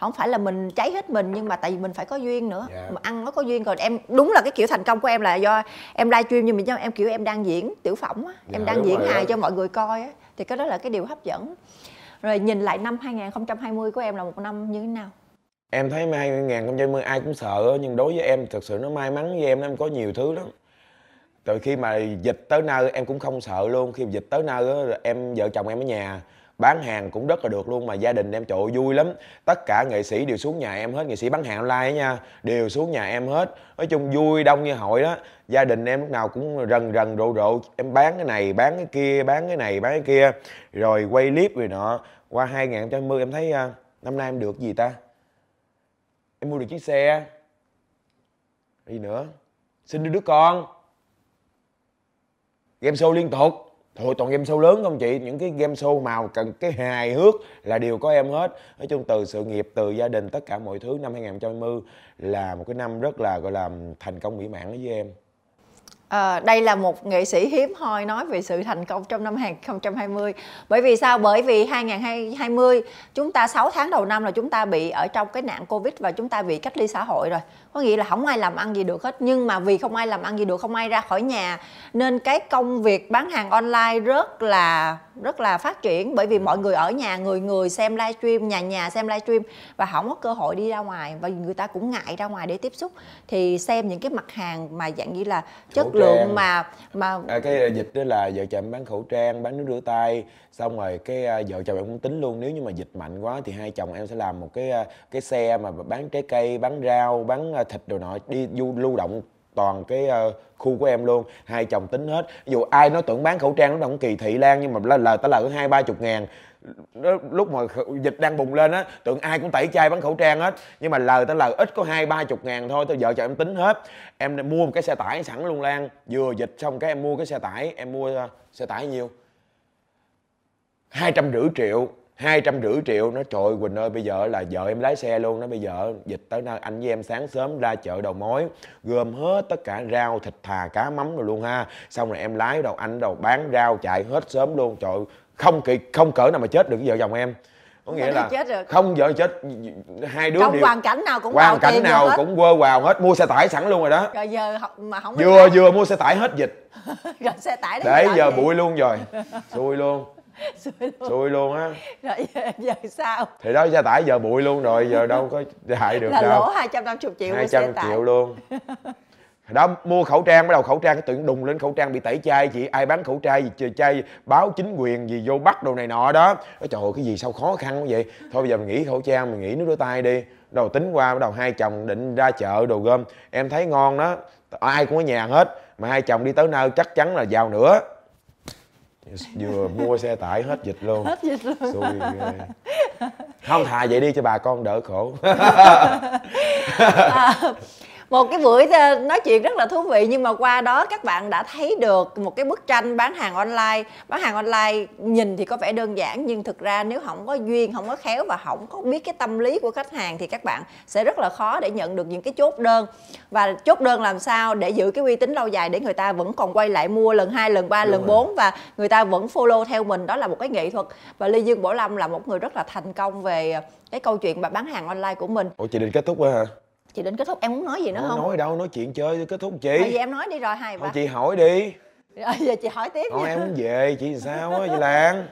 Speaker 2: không phải là mình cháy hết mình nhưng mà tại vì mình phải có duyên nữa.
Speaker 1: Dạ.
Speaker 2: mà ăn nó có duyên rồi em đúng là cái kiểu thành công của em là do em livestream nhưng mà em kiểu em đang diễn tiểu phẩm á em
Speaker 1: Dạ,
Speaker 2: đang diễn hài cho mọi người coi á thì cái đó là cái điều hấp dẫn. Rồi nhìn lại năm 2020 của em là một năm như thế nào?
Speaker 1: Em thấy 2020 ai cũng sợ nhưng đối với em thật sự nó may mắn với em em có nhiều thứ lắm. Từ khi mà dịch tới nơi em cũng không sợ luôn khi dịch tới nơi á, em vợ chồng em ở nhà bán hàng cũng rất là được luôn mà gia đình em trời vui lắm. Tất cả nghệ sĩ đều xuống nhà em hết, nghệ sĩ bán hàng online nha, đều xuống nhà em hết. Nói chung vui, đông như hội đó. Gia đình em lúc nào cũng rần rần rộ rộ, em bán cái này, bán cái kia, bán cái này, bán cái kia. Rồi quay clip rồi nọ, qua 2020 em thấy à, năm nay em được gì ta? Em mua được chiếc xe. Gì nữa? Sinh được đứa con. Game show liên tục. Thôi toàn game show lớn không chị? Những cái game show màu cần cái hài hước Là đều có em hết. Nói chung từ sự nghiệp, từ gia đình Tất cả mọi thứ năm 2020 Là một cái năm rất là gọi là thành công mỹ mãn với em.
Speaker 2: À, đây là một nghệ sĩ hiếm hoi nói về sự thành công trong năm 2020 bởi vì sao? Bởi vì 2020 chúng ta 6 tháng đầu năm là chúng ta bị ở trong cái nạn covid và chúng ta bị cách ly xã hội rồi. Có nghĩa là không ai làm ăn gì được hết. Nhưng mà vì không ai làm ăn gì được không ai ra khỏi nhà nên cái công việc bán hàng online rất là rất là phát triển bởi vì mọi người ở nhà người người xem livestream nhà nhà xem livestream và không có cơ hội đi ra ngoài và người ta cũng ngại ra ngoài để tiếp xúc thì xem những cái mặt hàng mà dạng như là chất
Speaker 1: Khẩu
Speaker 2: lượng
Speaker 1: trang.
Speaker 2: mà mà
Speaker 1: à, Cái dịch đó là vợ chồng bán khẩu trang Bán nước rửa tay Xong rồi cái à, vợ chồng em cũng tính luôn Nếu như mà dịch mạnh quá Thì hai chồng em sẽ làm một cái à, cái xe mà bán trái cây Bán rau, bán à, thịt đồ nọ Đi du lưu động toàn cái ờ, khu của em luôn, hai chồng tính hết. Dù ai nói tưởng bán khẩu trang nó cũng kỳ thị lan, nhưng mà lời là ta lời có hai ba chục ngàn. Lúc mà dịch đang bùng lên á, tưởng ai cũng tẩy chay bán khẩu trang hết. Nhưng mà lời tới lời ít có hai ba chục ngàn thôi tôi vợ chồng em tính hết. Em mua một cái xe tải sẵn luôn, lan. Vừa dịch xong cái em mua cái xe tải, em mua ờ, xe tải nhiêu? Hai trăm rưỡi triệu hai trăm rưỡi triệu. Nó trời ơi, Quỳnh ơi bây giờ là vợ em lái xe luôn nó bây giờ dịch tới nơi anh với em sáng sớm ra chợ đầu mối gom hết tất cả rau thịt thà cá mắm rồi luôn ha. Xong rồi em lái đầu anh đầu bán rau chạy hết sớm luôn. Trời ơi, không kỳ không cỡ nào mà chết được với vợ chồng em. Có nghĩa là
Speaker 2: chết được.
Speaker 1: không vợ chết hai đứa
Speaker 2: trong
Speaker 1: đều
Speaker 2: hoàn cảnh nào cũng
Speaker 1: hoàn cảnh nào cũng quơ vào hết mua xe tải sẵn luôn rồi đó.
Speaker 2: Rồi giờ mà không
Speaker 1: vừa vừa mua xe tải hết dịch. [LAUGHS]
Speaker 2: Rồi xe tải
Speaker 1: để giờ bụi luôn rồi. [LAUGHS] Xui luôn [LAUGHS]
Speaker 2: Xui luôn.
Speaker 1: xui luôn á?
Speaker 2: Rồi [LAUGHS] giờ, giờ sao?
Speaker 1: Thì đó xe tải giờ bụi luôn rồi giờ đâu có hại được
Speaker 2: là
Speaker 1: đâu.
Speaker 2: lỗ 250 triệu
Speaker 1: hai
Speaker 2: của xe
Speaker 1: trăm
Speaker 2: tải.
Speaker 1: triệu luôn. [LAUGHS] Đó mua khẩu trang bắt đầu khẩu trang cái nhiên đùng lên khẩu trang bị tẩy chay chị ai bán khẩu trang gì chay báo chính quyền gì vô bắt đồ này nọ đó. Nói, trời ơi cái gì sao khó khăn quá vậy? Thôi bây giờ mình nghỉ khẩu trang mình nghỉ nước rửa tay đi. Đầu tính qua bắt đầu hai chồng định ra chợ đồ gom. Em thấy ngon đó ai cũng ở nhà hết mà hai chồng đi tới nơi chắc chắn là giàu nữa vừa mua xe tải hết dịch luôn.
Speaker 2: Hết dịch luôn.
Speaker 1: Xui ghê. Không thà vậy đi cho bà con đỡ khổ [LAUGHS]
Speaker 2: một cái buổi ờ, nói chuyện rất là thú vị nhưng mà qua đó các bạn đã thấy được một cái bức tranh bán hàng online. Bán hàng online nhìn thì có vẻ đơn giản nhưng thực ra nếu không có duyên không có khéo và không có biết cái tâm lý của khách hàng thì các bạn sẽ rất là khó để nhận được những cái chốt đơn. Và chốt đơn làm sao để giữ cái uy tín lâu dài để người ta vẫn còn quay lại mua lần hai lần ba lần
Speaker 1: rồi.
Speaker 2: bốn và người ta vẫn follow theo mình. Đó là một cái nghệ thuật. Và Lê Dương Bảo Lâm là một người rất là thành công về cái câu chuyện mà bán hàng online của mình.
Speaker 1: Ủa chị định kết thúc quá hả
Speaker 2: chị định kết thúc em muốn nói gì nữa
Speaker 1: Không
Speaker 2: không?
Speaker 1: nói đâu nói chuyện chơi kết thúc chị.
Speaker 2: Vậy em nói đi rồi hai ba.
Speaker 1: chị hỏi đi.
Speaker 2: Rồi [LAUGHS] giờ chị hỏi tiếp
Speaker 1: thôi em muốn về chị sao á chị lan?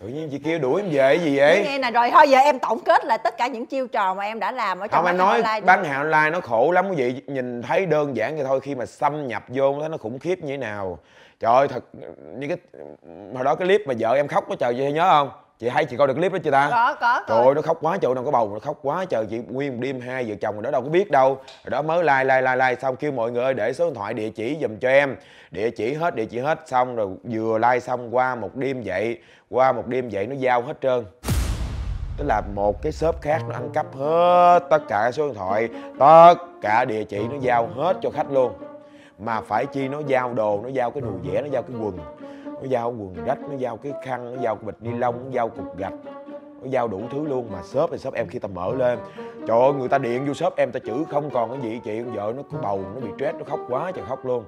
Speaker 1: Tự nhiên chị kêu đuổi em về gì vậy?
Speaker 2: Nghe nè rồi thôi giờ em tổng kết lại tất cả những chiêu trò mà em đã làm ở trong
Speaker 1: không em nói
Speaker 2: online
Speaker 1: bán hàng online nó khổ lắm quý vị nhìn thấy đơn giản vậy thôi khi mà xâm nhập vô thấy nó khủng khiếp như thế nào. Trời ơi thật như cái hồi đó cái clip mà vợ em khóc có trời chị nhớ không chị hay chị coi được clip đó chưa ta?
Speaker 2: Có có
Speaker 1: Trời ơi nó khóc quá trời đâu có bầu nó khóc quá trời. Chị nguyên một đêm hai vợ chồng rồi đó đâu có biết đâu. Rồi đó mới like like like like xong kêu mọi người ơi để số điện thoại địa chỉ giùm cho em. Địa chỉ hết địa chỉ hết xong rồi vừa like xong qua một đêm vậy qua một đêm vậy nó giao hết trơn. Tức là một cái shop khác nó ăn cắp hết tất cả số điện thoại tất cả địa chỉ nó giao hết cho khách luôn. Mà phải chi nó giao đồ nó giao cái đồ vẽ nó giao cái quần nó giao quần rách nó giao cái khăn nó giao bịch ni lông nó giao cục gạch. Nó giao đủ thứ luôn mà shop thì shop em khi ta mở lên. Trời ơi người ta điện vô shop em ta chữ không còn cái gì chị con vợ nó có bầu nó bị stress nó khóc quá trời khóc luôn.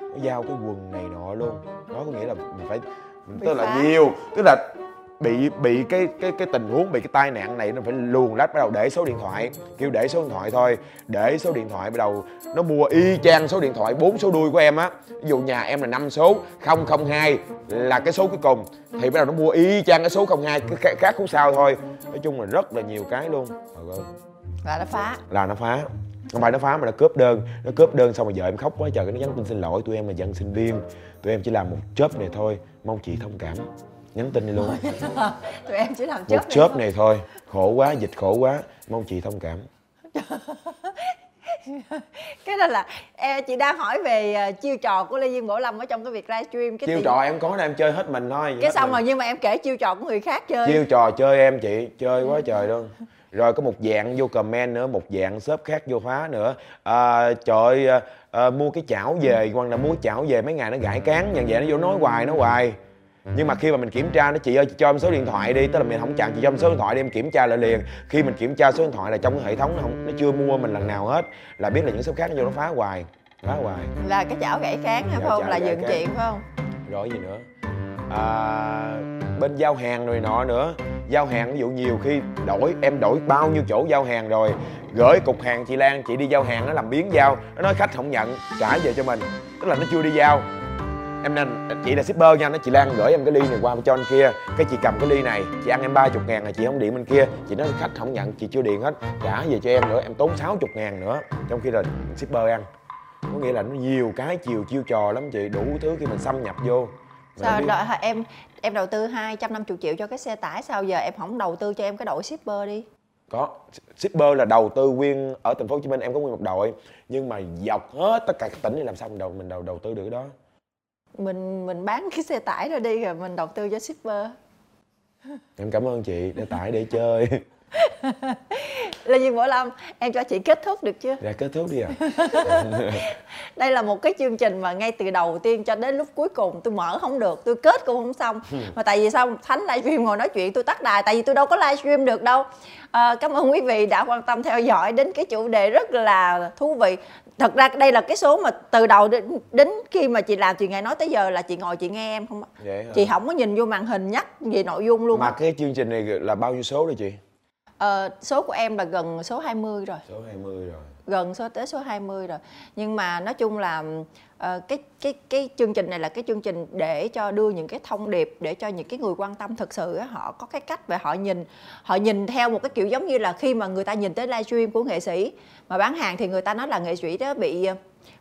Speaker 1: Nó giao cái quần này nọ luôn. Đó có nghĩa là mình phải
Speaker 2: Bị
Speaker 1: tức là nhiều tức là bị bị cái cái cái tình huống bị cái tai nạn này nó phải luồn lách bắt đầu để số điện thoại kêu để số điện thoại thôi để số điện thoại bắt đầu nó mua y chang số điện thoại bốn số đuôi của em á. Ví dụ nhà em là năm số 002 là cái số cuối cùng thì bắt đầu nó mua y chang cái số 02 cái khác không sao thôi. Nói chung là rất là nhiều cái luôn.
Speaker 2: Là nó phá.
Speaker 1: Là nó phá. Không phải nó phá mà nó cướp đơn nó cướp đơn xong rồi vợ em khóc quá trời cái nó nhắn tin xin lỗi tụi em là dân sinh viên tụi em chỉ làm một chớp này thôi mong chị thông cảm nhắn tin này luôn. [LAUGHS]
Speaker 2: Tụi em chỉ làm
Speaker 1: một
Speaker 2: chớp
Speaker 1: chớp
Speaker 2: thôi.
Speaker 1: này thôi. Khổ quá dịch khổ quá. Mong chị thông cảm. [LAUGHS]
Speaker 2: Cái đó là em chị đang hỏi về ờ, chiêu trò của lê duyên bổ lâm ở trong cái việc livestream cái
Speaker 1: chiêu
Speaker 2: tiền-
Speaker 1: trò em có đó em chơi hết mình thôi
Speaker 2: cái xong
Speaker 1: mình.
Speaker 2: rồi nhưng mà em kể chiêu trò của người khác chơi.
Speaker 1: Chiêu trò chơi em chị chơi quá trời luôn. Rồi có một dạng vô comment nữa một dạng shop khác vô phá nữa. À, trời à, à, mua cái chảo về hoặc là mua chảo về mấy ngày nó gãi cán nhận vậy nó vô nói hoài nói hoài nhưng mà khi mà mình kiểm tra nó chị ơi chị cho em số điện thoại đi. Tức là mình không chặn chị cho em số điện thoại đi em kiểm tra lại liền. Khi mình kiểm tra số điện thoại là trong cái hệ thống nó không nó chưa mua mình lần nào hết là biết là những shop khác nó vô nó phá hoài phá hoài.
Speaker 2: Là cái chảo gãy cán
Speaker 1: Dạ,
Speaker 2: không?
Speaker 1: chảo
Speaker 2: là dựng chuyện phải không?
Speaker 1: Rồi gì nữa? À, bên giao hàng rồi nọ nữa. Giao hàng ví dụ nhiều khi đổi em đổi bao nhiêu chỗ giao hàng rồi. Gửi cục hàng chị Lan chị đi giao hàng nó làm biến giao. Nó nói khách không nhận trả về cho mình. Tức là nó chưa đi giao em nên chị là shipper nha nó chị Lan gửi em cái ly này qua cho anh kia. Cái chị cầm cái ly này chị ăn em ba chục ngàn là chị không điện bên kia. Chị nói khách không nhận chị chưa điện hết. Trả về cho em nữa em tốn sáu chục ngàn nữa. Trong khi là shipper ăn. Có nghĩa là nó nhiều cái chiều chiêu trò lắm chị đủ thứ khi mình xâm nhập vô. Mình
Speaker 2: sao đợi, em em đầu tư 250 triệu cho cái xe tải sao giờ em không đầu tư cho em cái đội shipper đi?
Speaker 1: Có. Shipper là đầu tư nguyên ở thành phố Hồ Chí Minh em có nguyên một đội. Nhưng mà dọc hết tất cả các tỉnh thì làm sao mình đầu mình đầu đầu tư được cái đó
Speaker 2: mình mình bán cái xe tải ra đi rồi mình đầu tư cho shipper.
Speaker 1: Em cảm ơn chị đã tải để chơi [LAUGHS] [LAUGHS]
Speaker 2: Lê Duyên Võ Lâm em cho chị kết thúc được chưa?
Speaker 1: Dạ kết thúc đi à [LAUGHS]
Speaker 2: đây là một cái chương trình mà ngay từ đầu tiên cho đến lúc cuối cùng tôi mở không được tôi kết cũng không xong. Mà tại vì sao? Thánh livestream ngồi nói chuyện tôi tắt đài tại vì tôi đâu có livestream được đâu. À, cảm ơn quý vị đã quan tâm theo dõi đến cái chủ đề rất là thú vị. Thật ra đây là cái số mà từ đầu đến, đến khi mà chị làm chị ngày nói tới giờ là chị ngồi chị nghe em không
Speaker 1: vậy hả?
Speaker 2: chị không có nhìn vô màn hình nhắc về nội dung luôn
Speaker 1: mà cái chương trình này là bao nhiêu số rồi chị
Speaker 2: Ờ, số của em là gần số 20 rồi.
Speaker 1: Số 20 rồi.
Speaker 2: Gần số tới số 20 rồi. Nhưng mà nói chung là ờ, cái cái cái chương trình này là cái chương trình để cho đưa những cái thông điệp để cho những cái người quan tâm thực sự á, họ có cái cách và họ nhìn họ nhìn theo một cái kiểu giống như là khi mà người ta nhìn tới livestream của nghệ sĩ mà bán hàng thì người ta nói là nghệ sĩ đó bị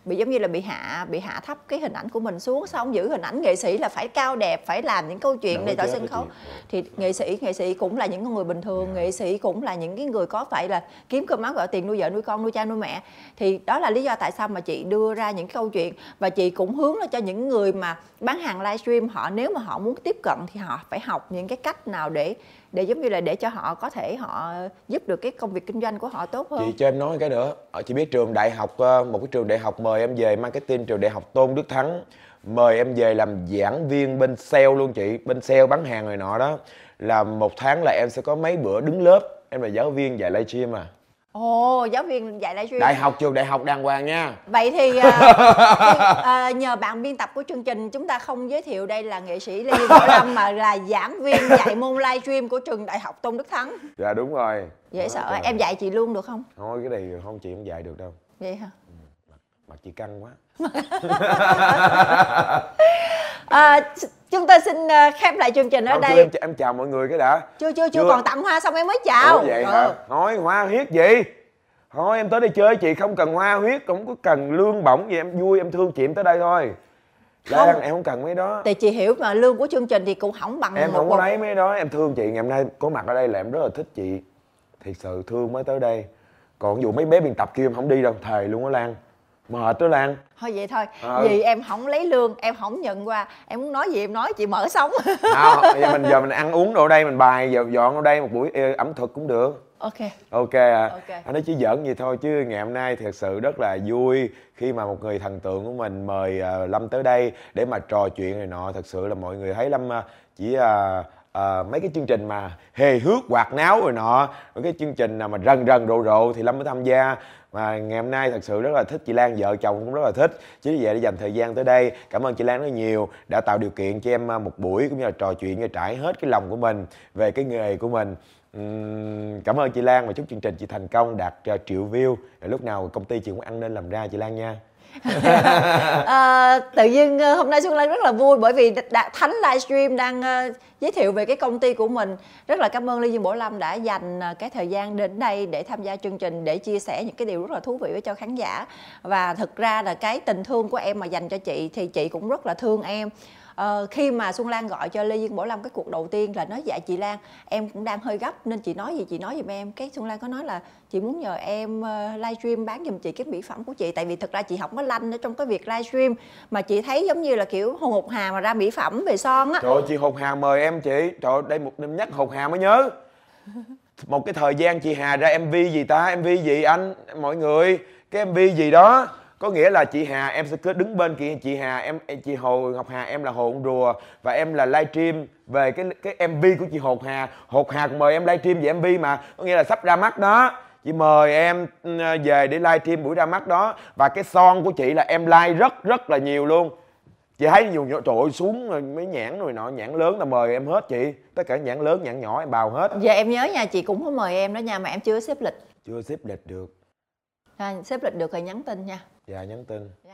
Speaker 2: bị giống như là bị hạ bị hạ thấp cái hình ảnh của mình xuống không giữ hình ảnh nghệ sĩ là phải cao đẹp phải làm những câu chuyện tại
Speaker 1: chết
Speaker 2: sân khấu
Speaker 1: chị.
Speaker 2: thì nghệ sĩ nghệ sĩ cũng là những người bình thường nghệ sĩ cũng là những cái người có phải là kiếm cơm áo gạo tiền nuôi vợ nuôi con nuôi cha nuôi mẹ. Thì đó là lý do tại sao mà chị đưa ra những câu chuyện và chị cũng hướng là cho những người mà bán hàng livestream họ nếu mà họ muốn tiếp cận thì họ phải học những cái cách nào để để giống như là để cho họ có thể họ giúp được cái công việc kinh doanh của họ tốt hơn.
Speaker 1: chị cho em nói cái nữa. Ờ, chị biết trường đại học ờ, một cái trường đại học mời em về marketing trường đại học tôn đức thắng. Mời em về làm giảng viên bên sale luôn chị bên sale bán hàng này nọ đó. Là một tháng là em sẽ có mấy bữa đứng lớp. Em là giáo viên dạy livestream à.
Speaker 2: Ồ giáo viên dạy livestream
Speaker 1: đại học trường đại học đàng hoàng nha.
Speaker 2: Vậy thì à, [LAUGHS] à, nhờ bạn biên tập của chương trình chúng ta không giới thiệu đây là nghệ sĩ Lê Võ Lâm mà là giảng viên dạy môn livestream của trường Đại học Tôn Đức Thắng.
Speaker 1: dạ đúng rồi.
Speaker 2: Dễ
Speaker 1: Đó,
Speaker 2: sợ
Speaker 1: trời.
Speaker 2: em dạy chị luôn được không?
Speaker 1: thôi cái này không chị không dạy được đâu.
Speaker 2: Vậy hả?
Speaker 1: Mặt chị căng quá. [LAUGHS]
Speaker 2: À, chúng ta xin à, khép lại chương trình ở
Speaker 1: chưa
Speaker 2: đây.
Speaker 1: em, em chào mọi người cái đã.
Speaker 2: Chưa chưa chưa
Speaker 1: chưa.
Speaker 2: còn tặng hoa xong em mới chào.
Speaker 1: Ủa vậy
Speaker 2: Ừ.
Speaker 1: hả nói hoa huyết gì? Thôi em tới đây chơi chị không cần hoa huyết cũng có cần lương bổng gì em vui em thương chị em tới đây thôi.
Speaker 2: Không.
Speaker 1: Lan em không cần mấy đó.
Speaker 2: Thì chị hiểu mà lương của chương trình thì cũng không bằng
Speaker 1: em
Speaker 2: một
Speaker 1: không có
Speaker 2: một-
Speaker 1: lấy mấy đó em thương chị. Ngày hôm nay có mặt ở đây là em rất là thích chị. Thiệt sự thương mới tới đây. Còn dụ mấy bé biên tập kia em không đi đâu thề luôn á lan mệt đó lan.
Speaker 2: Thôi vậy thôi,
Speaker 1: Ờ.
Speaker 2: vì em không lấy lương, em không nhận qua Em muốn nói gì em nói, chị mở sống
Speaker 1: à, giờ mình giờ mình ăn uống đồ đây mình bài giờ dọn ở đây một buổi ờ, ẩm thực cũng được.
Speaker 2: Ok.
Speaker 1: Ok à.
Speaker 2: Ok.
Speaker 1: anh nói chỉ giỡn gì thôi chứ ngày hôm nay thật sự rất là vui khi mà một người thần tượng của mình mời à, lâm tới đây để mà trò chuyện này nọ. Thật sự là mọi người thấy lâm à, chỉ à, ờ, mấy cái chương trình mà hề hước hoạt náo rồi nọ mấy cái chương trình nào mà rần rần rộ rộ thì lâm mới tham gia mà ngày hôm nay thật sự rất là thích chị Lan, vợ chồng cũng rất là thích. Chính vì vậy để dành thời gian tới đây. Cảm ơn chị Lan rất nhiều, đã tạo điều kiện cho em à, một buổi cũng như là trò chuyện và trải hết cái lòng của mình, về cái nghề của mình. Cảm ơn chị Lan và chúc chương trình chị thành công, đạt à, triệu view. Lúc nào công ty chị cũng ăn nên làm ra, chị Lan nha
Speaker 2: à, [LAUGHS] tự nhiên ờ, hôm nay xuân lan rất là vui bởi vì đã, thánh livestream đang uh, giới thiệu về cái công ty của mình. Rất là cảm ơn lê dương bổ lâm đã dành cái thời gian đến đây để tham gia chương trình để chia sẻ những cái điều rất là thú vị với cho khán giả. Và thực ra là cái tình thương của em mà dành cho chị thì chị cũng rất là thương em. Ờ, khi mà Xuân Lan gọi cho Lê Dương Bảo Lâm cái cuộc đầu tiên là nói dạ chị Lan em cũng đang hơi gấp nên chị nói gì chị nói giùm em. Cái Xuân Lan có nói là chị muốn nhờ em uh, livestream bán giùm chị cái mỹ phẩm của chị. Tại vì thực ra chị không có lanh ở trong cái việc livestream mà chị thấy giống như là kiểu hồn hột hà mà ra mỹ phẩm về son á.
Speaker 1: Trời ơi, chị hột hà mời em chị. Trời ơi, đây một đêm nhắc hột hà mới nhớ. Một cái thời gian chị hà ra mv gì ta? Mv gì anh? Mọi người cái mv gì đó? Có nghĩa là chị Hà em sẽ cứ đứng bên kia chị Hà em chị Hồ Ngọc Hà em là Hồ Rùa và em là livestream về cái cái MV của chị Hồ Hà. Hồ Hà cũng mời em livestream về MV mà. Có nghĩa là sắp ra mắt đó. Chị mời em ừ, về để livestream buổi ra mắt đó. Và cái son của chị là em like rất rất là nhiều luôn. Chị thấy nhiều nhỏ trời ơi xuống rồi mấy nhãn rồi nọ nhãn lớn là mời em hết chị. Tất cả nhãn lớn nhãn nhỏ em bào hết.
Speaker 2: Giờ em nhớ nha chị cũng có mời em đó nha mà em chưa xếp lịch.
Speaker 1: Chưa xếp lịch được.
Speaker 2: À, xếp lịch được thì nhắn tin nha
Speaker 1: dạ nhắn tin.
Speaker 2: Dạ.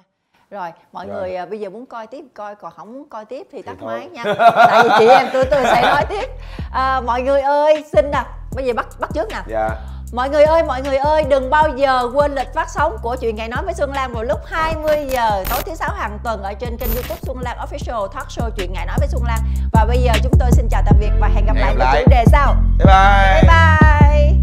Speaker 2: rồi mọi
Speaker 1: Rồi.
Speaker 2: người à, bây giờ muốn coi tiếp coi còn không muốn coi tiếp thì tắt
Speaker 1: thôi.
Speaker 2: máy nha. Tại vì chị em tôi tôi sẽ nói tiếp. À, mọi người ơi xin nè. Bây giờ bắt bắt trước nè.
Speaker 1: Dạ.
Speaker 2: Mọi người ơi, mọi người ơi, đừng bao giờ quên lịch phát sóng của Chuyện Ngày Nói với Xuân Lan vào lúc 20 giờ tối thứ sáu hàng tuần ở trên kênh youtube Xuân Lan Official Talk Show Chuyện Ngày Nói với Xuân Lan. Và bây giờ chúng tôi xin chào tạm biệt và hẹn gặp
Speaker 1: Hẹn
Speaker 2: lại
Speaker 1: lại.
Speaker 2: chủ đề sau.
Speaker 1: Bye bye.
Speaker 2: Bye bye